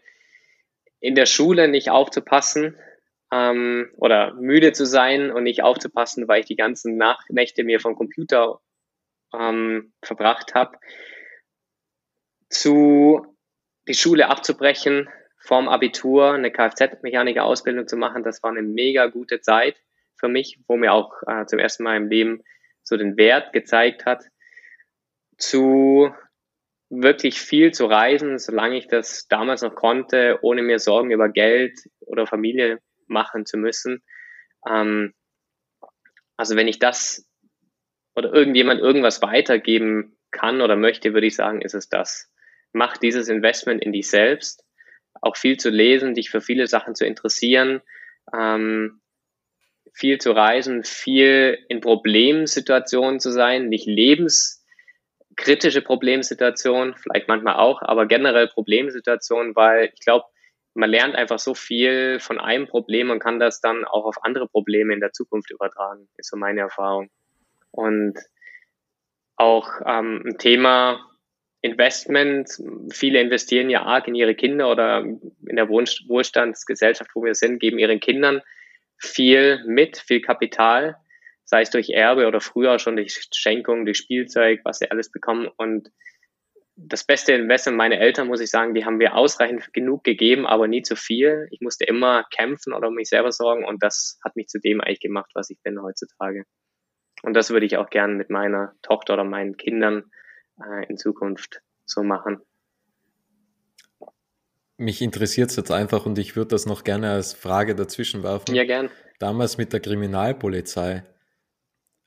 in der Schule nicht aufzupassen ähm, oder müde zu sein und nicht aufzupassen, weil ich die ganzen Nach Nächte mir vom Computer ähm, verbracht habe, zu die Schule abzubrechen, vorm Abitur eine Kfz-Mechaniker-Ausbildung zu machen. Das war eine mega gute Zeit für mich, wo mir auch äh, zum ersten Mal im Leben so den Wert gezeigt hat, zu wirklich viel zu reisen, solange ich das damals noch konnte, ohne mir Sorgen über Geld oder Familie machen zu müssen. Ähm, also wenn ich das oder irgendjemand irgendwas weitergeben kann oder möchte, würde ich sagen, ist es das. Mach dieses Investment in dich selbst, auch viel zu lesen, dich für viele Sachen zu interessieren, ähm, viel zu reisen, viel in Problemsituationen zu sein, nicht lebenskritische Problemsituationen, vielleicht manchmal auch, aber generell Problemsituationen, weil ich glaube, man lernt einfach so viel von einem Problem und kann das dann auch auf andere Probleme in der Zukunft übertragen, ist so meine Erfahrung. Und auch ähm, ein Thema Investment, viele investieren ja arg in ihre Kinder oder in der Wohlstandsgesellschaft, wo wir sind, geben ihren Kindern viel mit, viel Kapital, sei es durch Erbe oder früher schon durch Schenkung, durch Spielzeug, was sie alles bekommen. Und das beste Investment, meine Eltern, muss ich sagen, die haben mir ausreichend genug gegeben, aber nie zu viel. Ich musste immer kämpfen oder um mich selber sorgen und das hat mich zu dem eigentlich gemacht, was ich bin heutzutage. Und das würde ich auch gerne mit meiner Tochter oder meinen Kindern äh, in Zukunft so machen. Mich interessiert es jetzt einfach und ich würde das noch gerne als Frage dazwischen werfen. Ja, gern. Damals mit der Kriminalpolizei.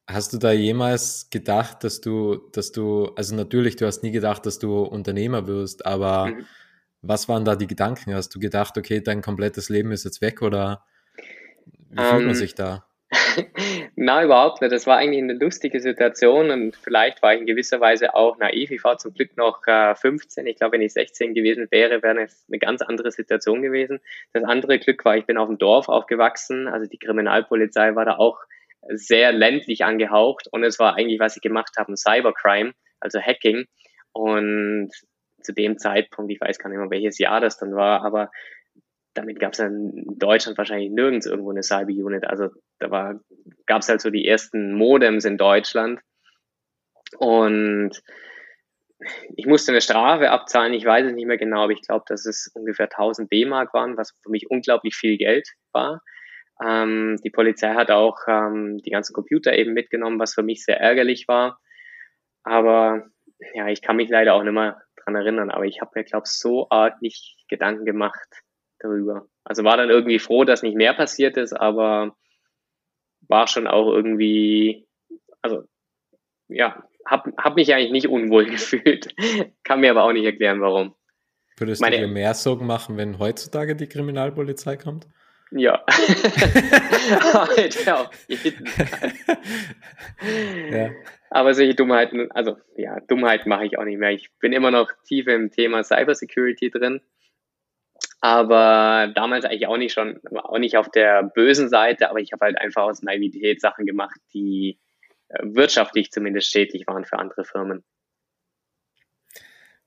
Hast du da jemals gedacht, dass du, dass du, also natürlich, du hast nie gedacht, dass du Unternehmer wirst, aber mhm. was waren da die Gedanken? Hast du gedacht, okay, dein komplettes Leben ist jetzt weg oder wie fühlt man ähm, sich da? Na, überhaupt nicht. Das war eigentlich eine lustige Situation und vielleicht war ich in gewisser Weise auch naiv. Ich war zum Glück noch äh, 15. Ich glaube, wenn ich 16 gewesen wäre, wäre es eine ganz andere Situation gewesen. Das andere Glück war, ich bin auf dem Dorf aufgewachsen. Also die Kriminalpolizei war da auch sehr ländlich angehaucht und es war eigentlich, was sie gemacht haben, Cybercrime, also Hacking. Und zu dem Zeitpunkt, ich weiß gar nicht mehr, welches Jahr das dann war, aber damit gab es in Deutschland wahrscheinlich nirgends irgendwo eine Cyber-Unit. Also da gab es halt so die ersten Modems in Deutschland. Und ich musste eine Strafe abzahlen, ich weiß es nicht mehr genau, aber ich glaube, dass es ungefähr 1000 D-Mark waren, was für mich unglaublich viel Geld war. Ähm, die Polizei hat auch ähm, die ganzen Computer eben mitgenommen, was für mich sehr ärgerlich war. Aber ja, ich kann mich leider auch nicht mehr dran erinnern, aber ich habe mir, glaube so arg nicht Gedanken gemacht darüber. Also war dann irgendwie froh, dass nicht mehr passiert ist, aber war schon auch irgendwie, also ja, hab, hab mich eigentlich nicht unwohl gefühlt. kann mir aber auch nicht erklären, warum. Würdest Meine, du dir mehr Sorgen machen, wenn heutzutage die Kriminalpolizei kommt? Ja. Jeden Fall. ja. Aber solche Dummheiten, also ja, Dummheiten mache ich auch nicht mehr. Ich bin immer noch tief im Thema Cybersecurity drin. Aber damals eigentlich auch nicht schon, auch nicht auf der bösen Seite, aber ich habe halt einfach aus Naivität Sachen gemacht, die äh, wirtschaftlich zumindest schädlich waren für andere Firmen.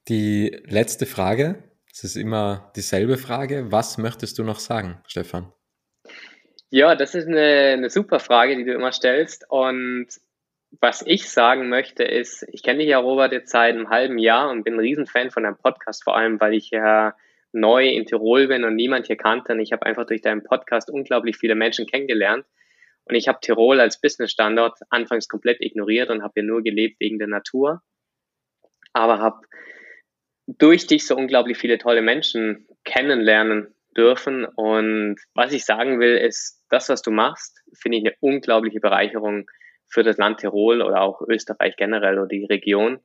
Die letzte Frage, es ist immer dieselbe Frage. Was möchtest du noch sagen, Stefan? Ja, das ist eine, eine super Frage, die du immer stellst. Und was ich sagen möchte ist, ich kenne dich ja, Robert, jetzt seit einem halben Jahr und bin ein Riesenfan von deinem Podcast, vor allem, weil ich ja neu in Tirol bin und niemand hier kannte. Und ich habe einfach durch deinen Podcast unglaublich viele Menschen kennengelernt. Und ich habe Tirol als Business-Standort anfangs komplett ignoriert und habe hier nur gelebt wegen der Natur. Aber habe durch dich so unglaublich viele tolle Menschen kennenlernen dürfen. Und was ich sagen will, ist, das, was du machst, finde ich eine unglaubliche Bereicherung für das Land Tirol oder auch Österreich generell oder die Region.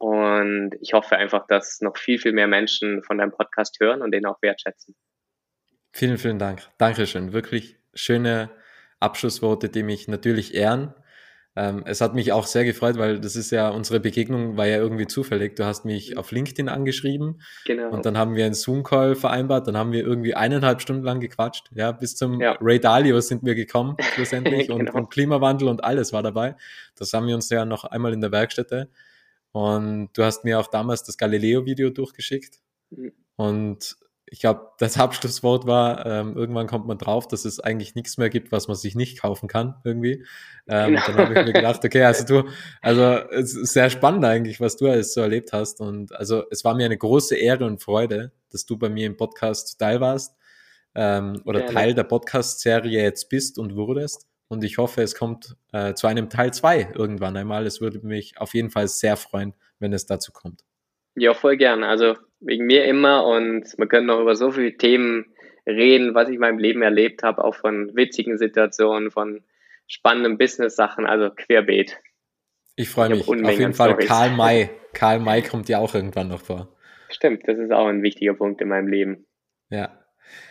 Und ich hoffe einfach, dass noch viel, viel mehr Menschen von deinem Podcast hören und den auch wertschätzen. Vielen, vielen Dank. Dankeschön. Wirklich schöne Abschlussworte, die mich natürlich ehren. Ähm, es hat mich auch sehr gefreut, weil das ist ja, unsere Begegnung war ja irgendwie zufällig. Du hast mich auf LinkedIn angeschrieben. Genau. Und dann haben wir einen Zoom-Call vereinbart. Dann haben wir irgendwie eineinhalb Stunden lang gequatscht. Ja, bis zum ja. Ray Dalio sind wir gekommen, schlussendlich. genau. und, und Klimawandel und alles war dabei. Das haben wir uns ja noch einmal in der Werkstätte. Und du hast mir auch damals das Galileo-Video durchgeschickt. Mhm. Und ich glaube, das Abschlusswort war, ähm, irgendwann kommt man drauf, dass es eigentlich nichts mehr gibt, was man sich nicht kaufen kann, irgendwie. Ähm, genau. Dann habe ich mir gedacht, okay, also du, also es ist sehr spannend eigentlich, was du alles so erlebt hast. Und also es war mir eine große Ehre und Freude, dass du bei mir im Podcast teil warst ähm, oder Gerne. Teil der Podcast-Serie jetzt bist und wurdest. Und ich hoffe, es kommt äh, zu einem Teil zwei irgendwann einmal. Es würde mich auf jeden Fall sehr freuen, wenn es dazu kommt. Ja, voll gern. Also wegen mir immer und wir können noch über so viele Themen reden, was ich in meinem Leben erlebt habe, auch von witzigen Situationen, von spannenden Business-Sachen, also querbeet. Ich freue mich. Auf jeden Fall Storys. Karl May. Karl May kommt ja auch irgendwann noch vor. Stimmt, das ist auch ein wichtiger Punkt in meinem Leben. Ja.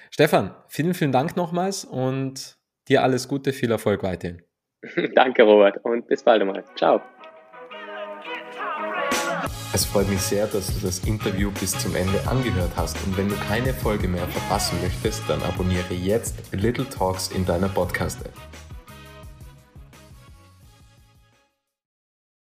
Stefan, vielen, vielen Dank nochmals und dir alles Gute, viel Erfolg weiterhin. Danke, Robert, und bis bald einmal. Ciao. Es freut mich sehr, dass du das Interview bis zum Ende angehört hast und wenn du keine Folge mehr verpassen möchtest, dann abonniere jetzt Little Talks in deiner Podcast-App.